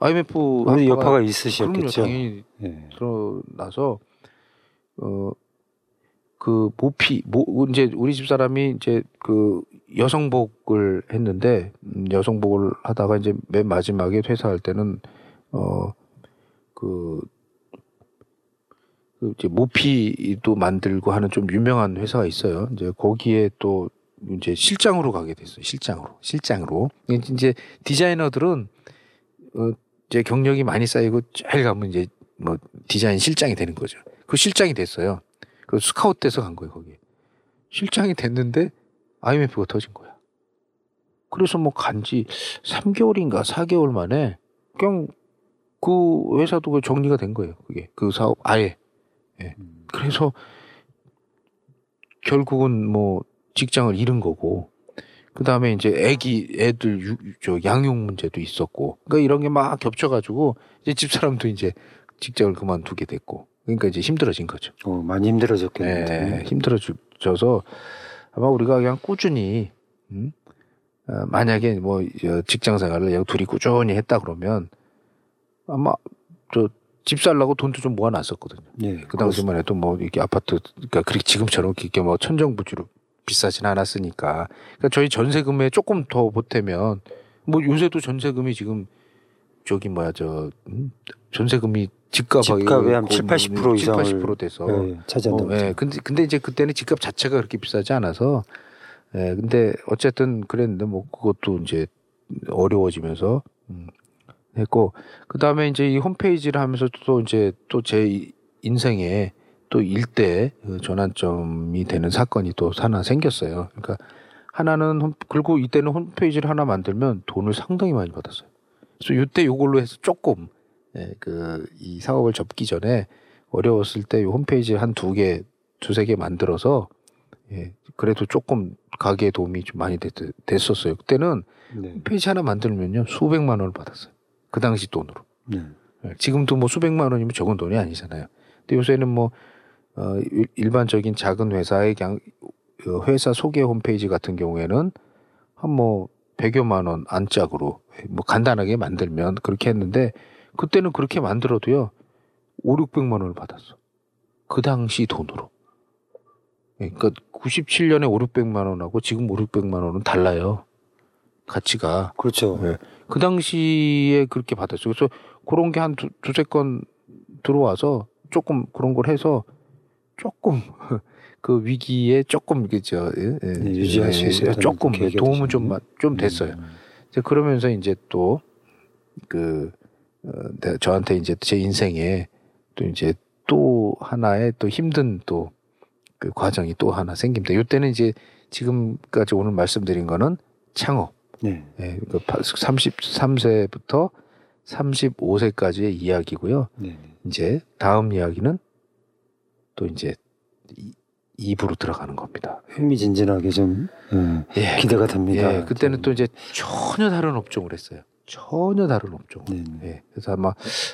IMF 여파가 있으셨겠죠. 당연히 네. 드러나서 어 그 모피 모 이제 우리 집 사람이 이제 그 여성복을 했는데 음, 여성복을 하다가 이제 맨 마지막에 퇴사할 때는 어 그 그 이제 모피도 만들고 하는 좀 유명한 회사가 있어요. 이제 거기에 또 이제 실장으로 가게 됐어요. 실장으로. 실장으로. 이제 디자이너들은 어 이제 경력이 많이 쌓이고 잘 가면 이제 뭐 디자인 실장이 되는 거죠. 그 실장이 됐어요. 그 스카우트 돼서 간 거예요, 거기. 실장이 됐는데 IMF가 터진 거야. 그래서 뭐 간지 3개월인가 4개월 만에 그냥 그 회사도 그 정리가 된 거예요. 그게 그 사업 아예. 예. 그래서 결국은 뭐 직장을 잃은 거고 그 다음에 이제 애기, 애들 유, 저 양육 문제도 있었고. 그러니까 이런 게 막 겹쳐가지고 이제 집 사람도 이제 직장을 그만두게 됐고. 그러니까 이제 힘들어진 거죠. 어, 많이 힘들어졌겠네요. 네, 힘들어져서 아마 우리가 그냥 꾸준히, 음? 어, 만약에 뭐 직장 생활을 그냥 둘이 꾸준히 했다 그러면 아마 저 집 살라고 돈도 좀 모아놨었거든요. 예, 그 당시만 해도 뭐 이렇게 아파트, 그러니까 그렇게 지금처럼 이렇게 뭐 천정부지로 비싸진 않았으니까. 그러니까 저희 전세금에 조금 더 보태면 뭐 요새도 전세금이 지금 저기 뭐야 저 음? 전세금이 집값 집값의 한 7, 80% 이상을 7, 80% 돼서 네, 차지한다. 어, 예. 근데 근데 이제 그때는 집값 자체가 그렇게 비싸지 않아서 예. 근데 어쨌든 그랬는데 뭐 그것도 이제 어려워지면서 음, 했고 그 다음에 이제 이 홈페이지를 하면서 또 이제 또 제 인생에 또 일대 그 전환점이 되는 사건이 또 하나 생겼어요. 그러니까 하나는 홈, 그리고 이때는 홈페이지를 하나 만들면 돈을 상당히 많이 받았어요. 그래서 이때 요걸로 해서 조금 예, 그이 사업을 접기 전에 어려웠을 때 홈페이지 한 두 개, 두세 개 만들어서 예, 그래도 조금 가게에 도움이 좀 많이 됐, 됐었어요. 그때는 네. 홈페이지 하나 만들면요 수백만 원을 받았어요. 그 당시 돈으로. 네. 예, 지금도 뭐 수백만 원이면 적은 돈이 아니잖아요. 근데 요새는 뭐 어, 일반적인 작은 회사의 그냥 어, 회사 소개 홈페이지 같은 경우에는 한뭐 100여만 원 안짝으로 뭐 간단하게 만들면 그렇게 했는데 그때는 그렇게 만들어도요 5, 600만 원을 받았어. 그 당시 돈으로. 예, 그러니까 97년에 5, 600만 원하고 지금 5, 600만 원은 달라요. 가치가. 그렇죠. 네. 그 당시에 그렇게 받았어요. 그래서 그런 게 한 두세 건 들어와서 조금 그런 걸 해서 조금 그 위기에 조금 그죠 예, 예, 네, 유지할 수 예, 있어요. 조금 도움은 좀좀 좀 됐어요. 음. 이제 그러면서 이제 또 그, 어, 내- 저한테 이제 제 인생에 또 이제 또 하나의 또 힘든 또 그 과정이 또 하나 생깁니다. 이때는 이제 지금까지 오늘 말씀드린 거는 창업. 네. 예, 그 33세부터 35세까지의 이야기고요. 네. 이제 다음 이야기는 또 이제 이- 입으로 들어가는 겁니다. 흥미진진하게 좀 음, 예, 기대가 됩니다. 예, 그때는 또 이제 전혀 다른 업종을 했어요. 전혀 다른 업종. 네. 예, 그래서 아마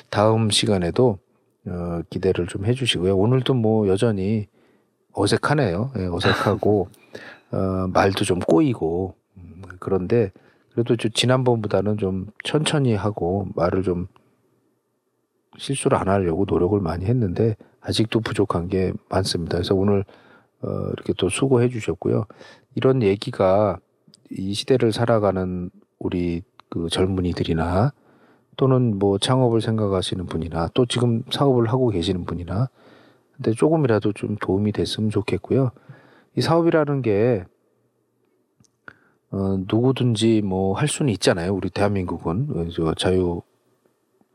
다음 시간에도 어, 기대를 좀 해주시고요. 오늘도 뭐 여전히 어색하네요. 예, 어색하고 어, 말도 좀 꼬이고 음, 그런데 그래도 좀 지난번보다는 좀 천천히 하고 말을 좀 실수를 안 하려고 노력을 많이 했는데 아직도 부족한 게 많습니다. 그래서 오늘 어, 이렇게 또 수고해 주셨고요. 이런 얘기가 이 시대를 살아가는 우리 그 젊은이들이나 또는 뭐 창업을 생각하시는 분이나 또 지금 사업을 하고 계시는 분이나 근데 조금이라도 좀 도움이 됐으면 좋겠고요. 이 사업이라는 게 어, 누구든지 뭐 할 수는 있잖아요. 우리 대한민국은 어, 저 자유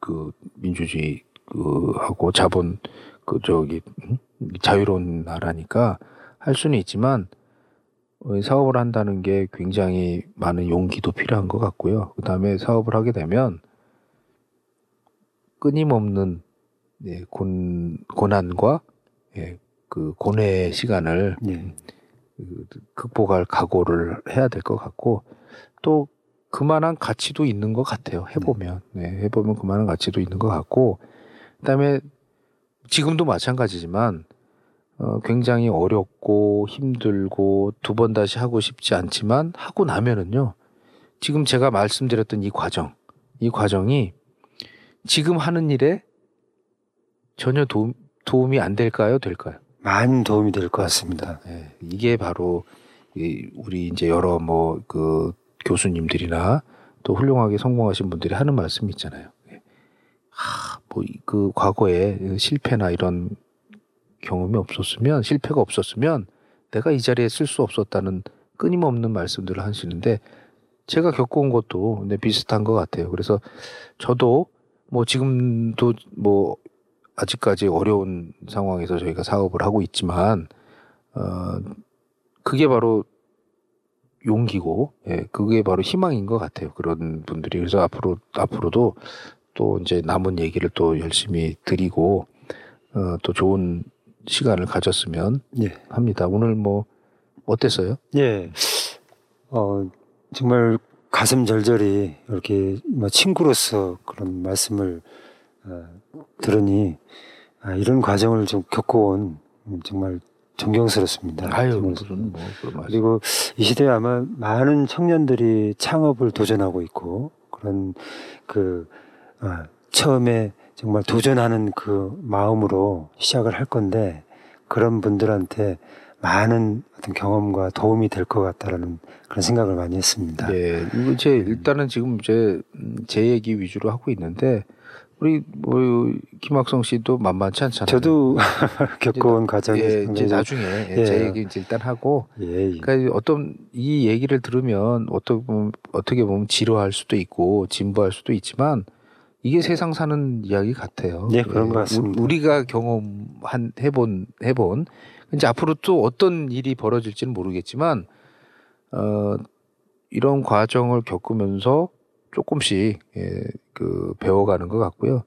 그 민주주의 그 하고 자본 그 저기 음? 자유로운 나라니까 할 수는 있지만 어, 이 사업을 한다는 게 굉장히 많은 용기도 필요한 것 같고요. 그 다음에 사업을 하게 되면 끊임없는 예, 곤, 고난과 예, 그 고뇌의 시간을 예. 그 극복할 각오를 해야 될 것 같고 또 그만한 가치도 있는 것 같아요. 해보면 네, 해보면 그만한 가치도 있는 것 같고 그다음에 지금도 마찬가지지만 어, 굉장히 어렵고 힘들고 두 번 다시 하고 싶지 않지만 하고 나면은요 지금 제가 말씀드렸던 이 과정 이 과정이 지금 하는 일에 전혀 도움, 도움이 안 될까요? 될까요? 많은 도움이 될 것 같습니다. 예, 이게 바로 이 우리 이제 여러 뭐 그 교수님들이나 또 훌륭하게 성공하신 분들이 하는 말씀이 있잖아요. 예. 하, 뭐그 과거에 실패나 이런 경험이 없었으면 실패가 없었으면 내가 이 자리에 쓸 수 없었다는 끊임없는 말씀들을 하시는데 제가 겪어온 것도 네, 비슷한 것 같아요. 그래서 저도 뭐 지금도 뭐 아직까지 어려운 상황에서 저희가 사업을 하고 있지만 어 그게 바로 용기고 예 그게 바로 희망인 것 같아요 그런 분들이 그래서 앞으로 앞으로도 또 이제 남은 얘기를 또 열심히 드리고 어 또 좋은 시간을 가졌으면 예. 합니다 오늘 뭐 어땠어요? 예. 어, 정말 가슴 절절히 이렇게 뭐 친구로서 그런 말씀을 어, 들으니 아, 이런 과정을 좀 겪어온 음, 정말 존경스럽습니다. 아유. 무슨 뭐. 그리고 이 시대에 아마 많은 청년들이 창업을 도전하고 있고 그런 그 어, 처음에 정말 도전하는 그 마음으로 시작을 할 건데 그런 분들한테 많은 어떤 경험과 도움이 될 것 같다라는 그런 생각을 많이 했습니다. 네, 이거 이제 일단은 지금 이제 음, 제 얘기 위주로 하고 있는데 우리 뭐 김학성 씨도 만만치 않잖아요. 저도 겪어온 과정이 예, 이제 나중에 예, 예. 제 얘기 이제 일단 하고 예, 예. 그러니까 어떤 이 얘기를 들으면 어떻게 보면, 어떻게 보면 지루할 수도 있고 진부할 수도 있지만 이게 세상 사는 이야기 같아요. 예, 그런 것 우- 같습니다. 우리가 경험한 해본 해본 이제 앞으로 또 어떤 일이 벌어질지는 모르겠지만 어 이런 과정을 겪으면서 조금씩 예, 그 배워가는 것 같고요.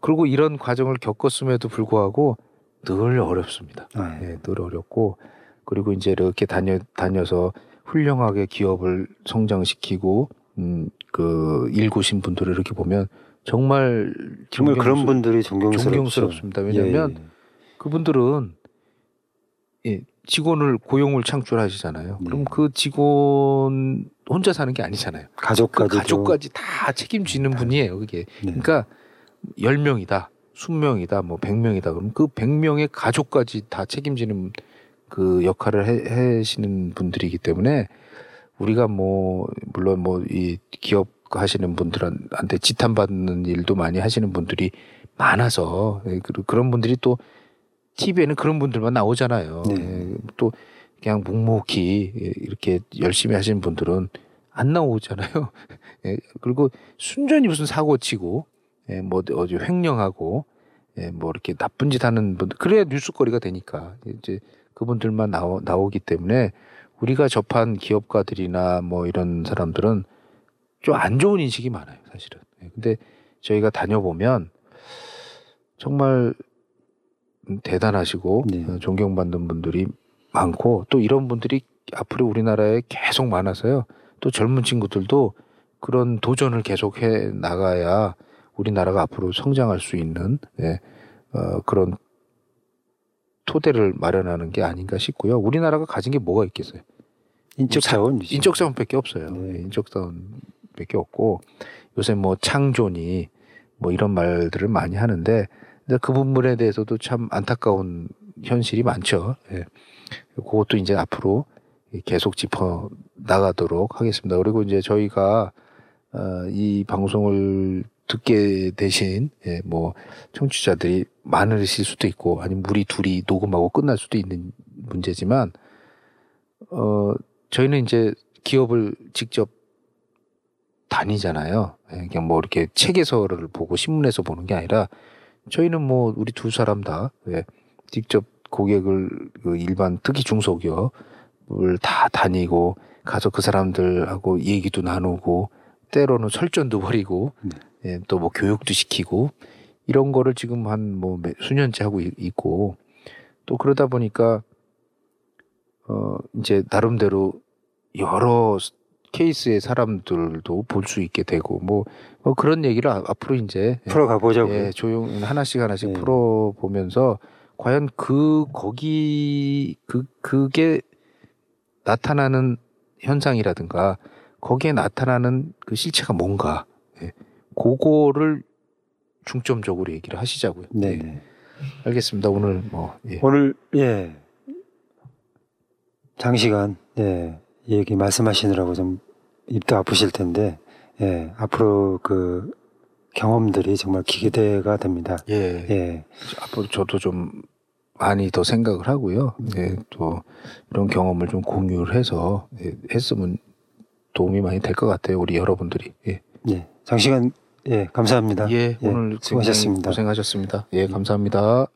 그리고 이런 과정을 겪었음에도 불구하고 늘 어렵습니다. 아, 예. 예, 늘 어렵고 그리고 이제 이렇게 다녀 다녀서 훌륭하게 기업을 성장시키고 음, 그 일구신 분들을 이렇게 보면 정말 정말 그런 존경스- 분들이 존경스럽죠. 존경스럽습니다. 왜냐하면 예, 예. 그분들은 예, 직원을 고용을 창출하시잖아요. 그럼 네. 그 직원 혼자 사는 게 아니잖아요. 그 가족까지 가족까지 다 책임지는 분이에요. 그게 네. 그러니까 10명이다, 20명이다, 뭐 100명이다. 그럼 그 100명의 가족까지 다 책임지는 그 역할을 해, 하시는 분들이기 때문에 우리가 뭐 물론 뭐 이 기업 하시는 분들한테 지탄받는 일도 많이 하시는 분들이 많아서 예, 그- 그런 분들이 또 TV에는 그런 분들만 나오잖아요. 네. 예, 또 그냥 묵묵히 예, 이렇게 열심히 하시는 분들은 안 나오잖아요. 예, 그리고 순전히 무슨 사고 치고, 예, 뭐 어디 횡령하고, 예, 뭐 이렇게 나쁜 짓 하는 분들, 그래야 뉴스거리가 되니까. 이제 그분들만 나오, 나오기 때문에 우리가 접한 기업가들이나 뭐 이런 사람들은 좀 안 좋은 인식이 많아요, 사실은. 예, 근데 저희가 다녀보면 정말 대단하시고 네. 어, 존경받는 분들이 많고 또 이런 분들이 앞으로 우리나라에 계속 많아서요. 또 젊은 친구들도 그런 도전을 계속해 나가야 우리나라가 앞으로 성장할 수 있는 예, 어, 그런 토대를 마련하는 게 아닌가 싶고요. 우리나라가 가진 게 뭐가 있겠어요? 인적 자원 유지. 인적 자원밖에 없어요. 네. 예, 인적 자원밖에 없고 요새 뭐 창조니 뭐 이런 말들을 많이 하는데 근데 그 부분에 대해서도 참 안타까운 현실이 많죠. 예. 그것도 이제 앞으로 계속 짚어 나가도록 하겠습니다. 그리고 이제 저희가 어, 이 방송을 듣게 되신 예, 뭐 청취자들이 많으실 수도 있고 아니면 우리 둘이 녹음하고 끝날 수도 있는 문제지만 어 저희는 이제 기업을 직접 다니잖아요. 예, 그냥 뭐 이렇게 책에서를 보고 신문에서 보는 게 아니라 저희는 뭐 우리 두 사람 다 예, 직접 고객을 그 일반 특히 중소기업을 다 다니고 가서 그 사람들하고 얘기도 나누고 때로는 설전도 벌이고 네. 예, 또 뭐 교육도 시키고 이런 거를 지금 한 뭐 수년째 하고 이- 있고 또 그러다 보니까 어 이제 나름대로 여러 스- 케이스의 사람들도 볼 수 있게 되고 뭐, 뭐 그런 얘기를 아- 앞으로 이제 예, 풀어가 보자고요. 예, 조용 하나씩 하나씩 네. 풀어 보면서 과연 그 거기 그 그게 나타나는 현상이라든가 거기에 나타나는 그 실체가 뭔가 예, 그거를 중점적으로 얘기를 하시자고요. 네, 예, 네. 알겠습니다. 오늘 뭐 예. 오늘 예 장시간 예 얘기 말씀하시느라고 좀 입도 아프실 텐데 예 앞으로 그 경험들이 정말 기대가 됩니다. 예. 예 앞으로 저도 좀 많이 더 생각을 하고요. 예, 또 이런 경험을 좀 공유를 해서 예, 했으면 도움이 많이 될 것 같아요. 우리 여러분들이. 예. 예. 장시간 예 감사합니다. 예, 예, 오늘 수고하셨습니다. 고생하셨습니다. 예, 감사합니다.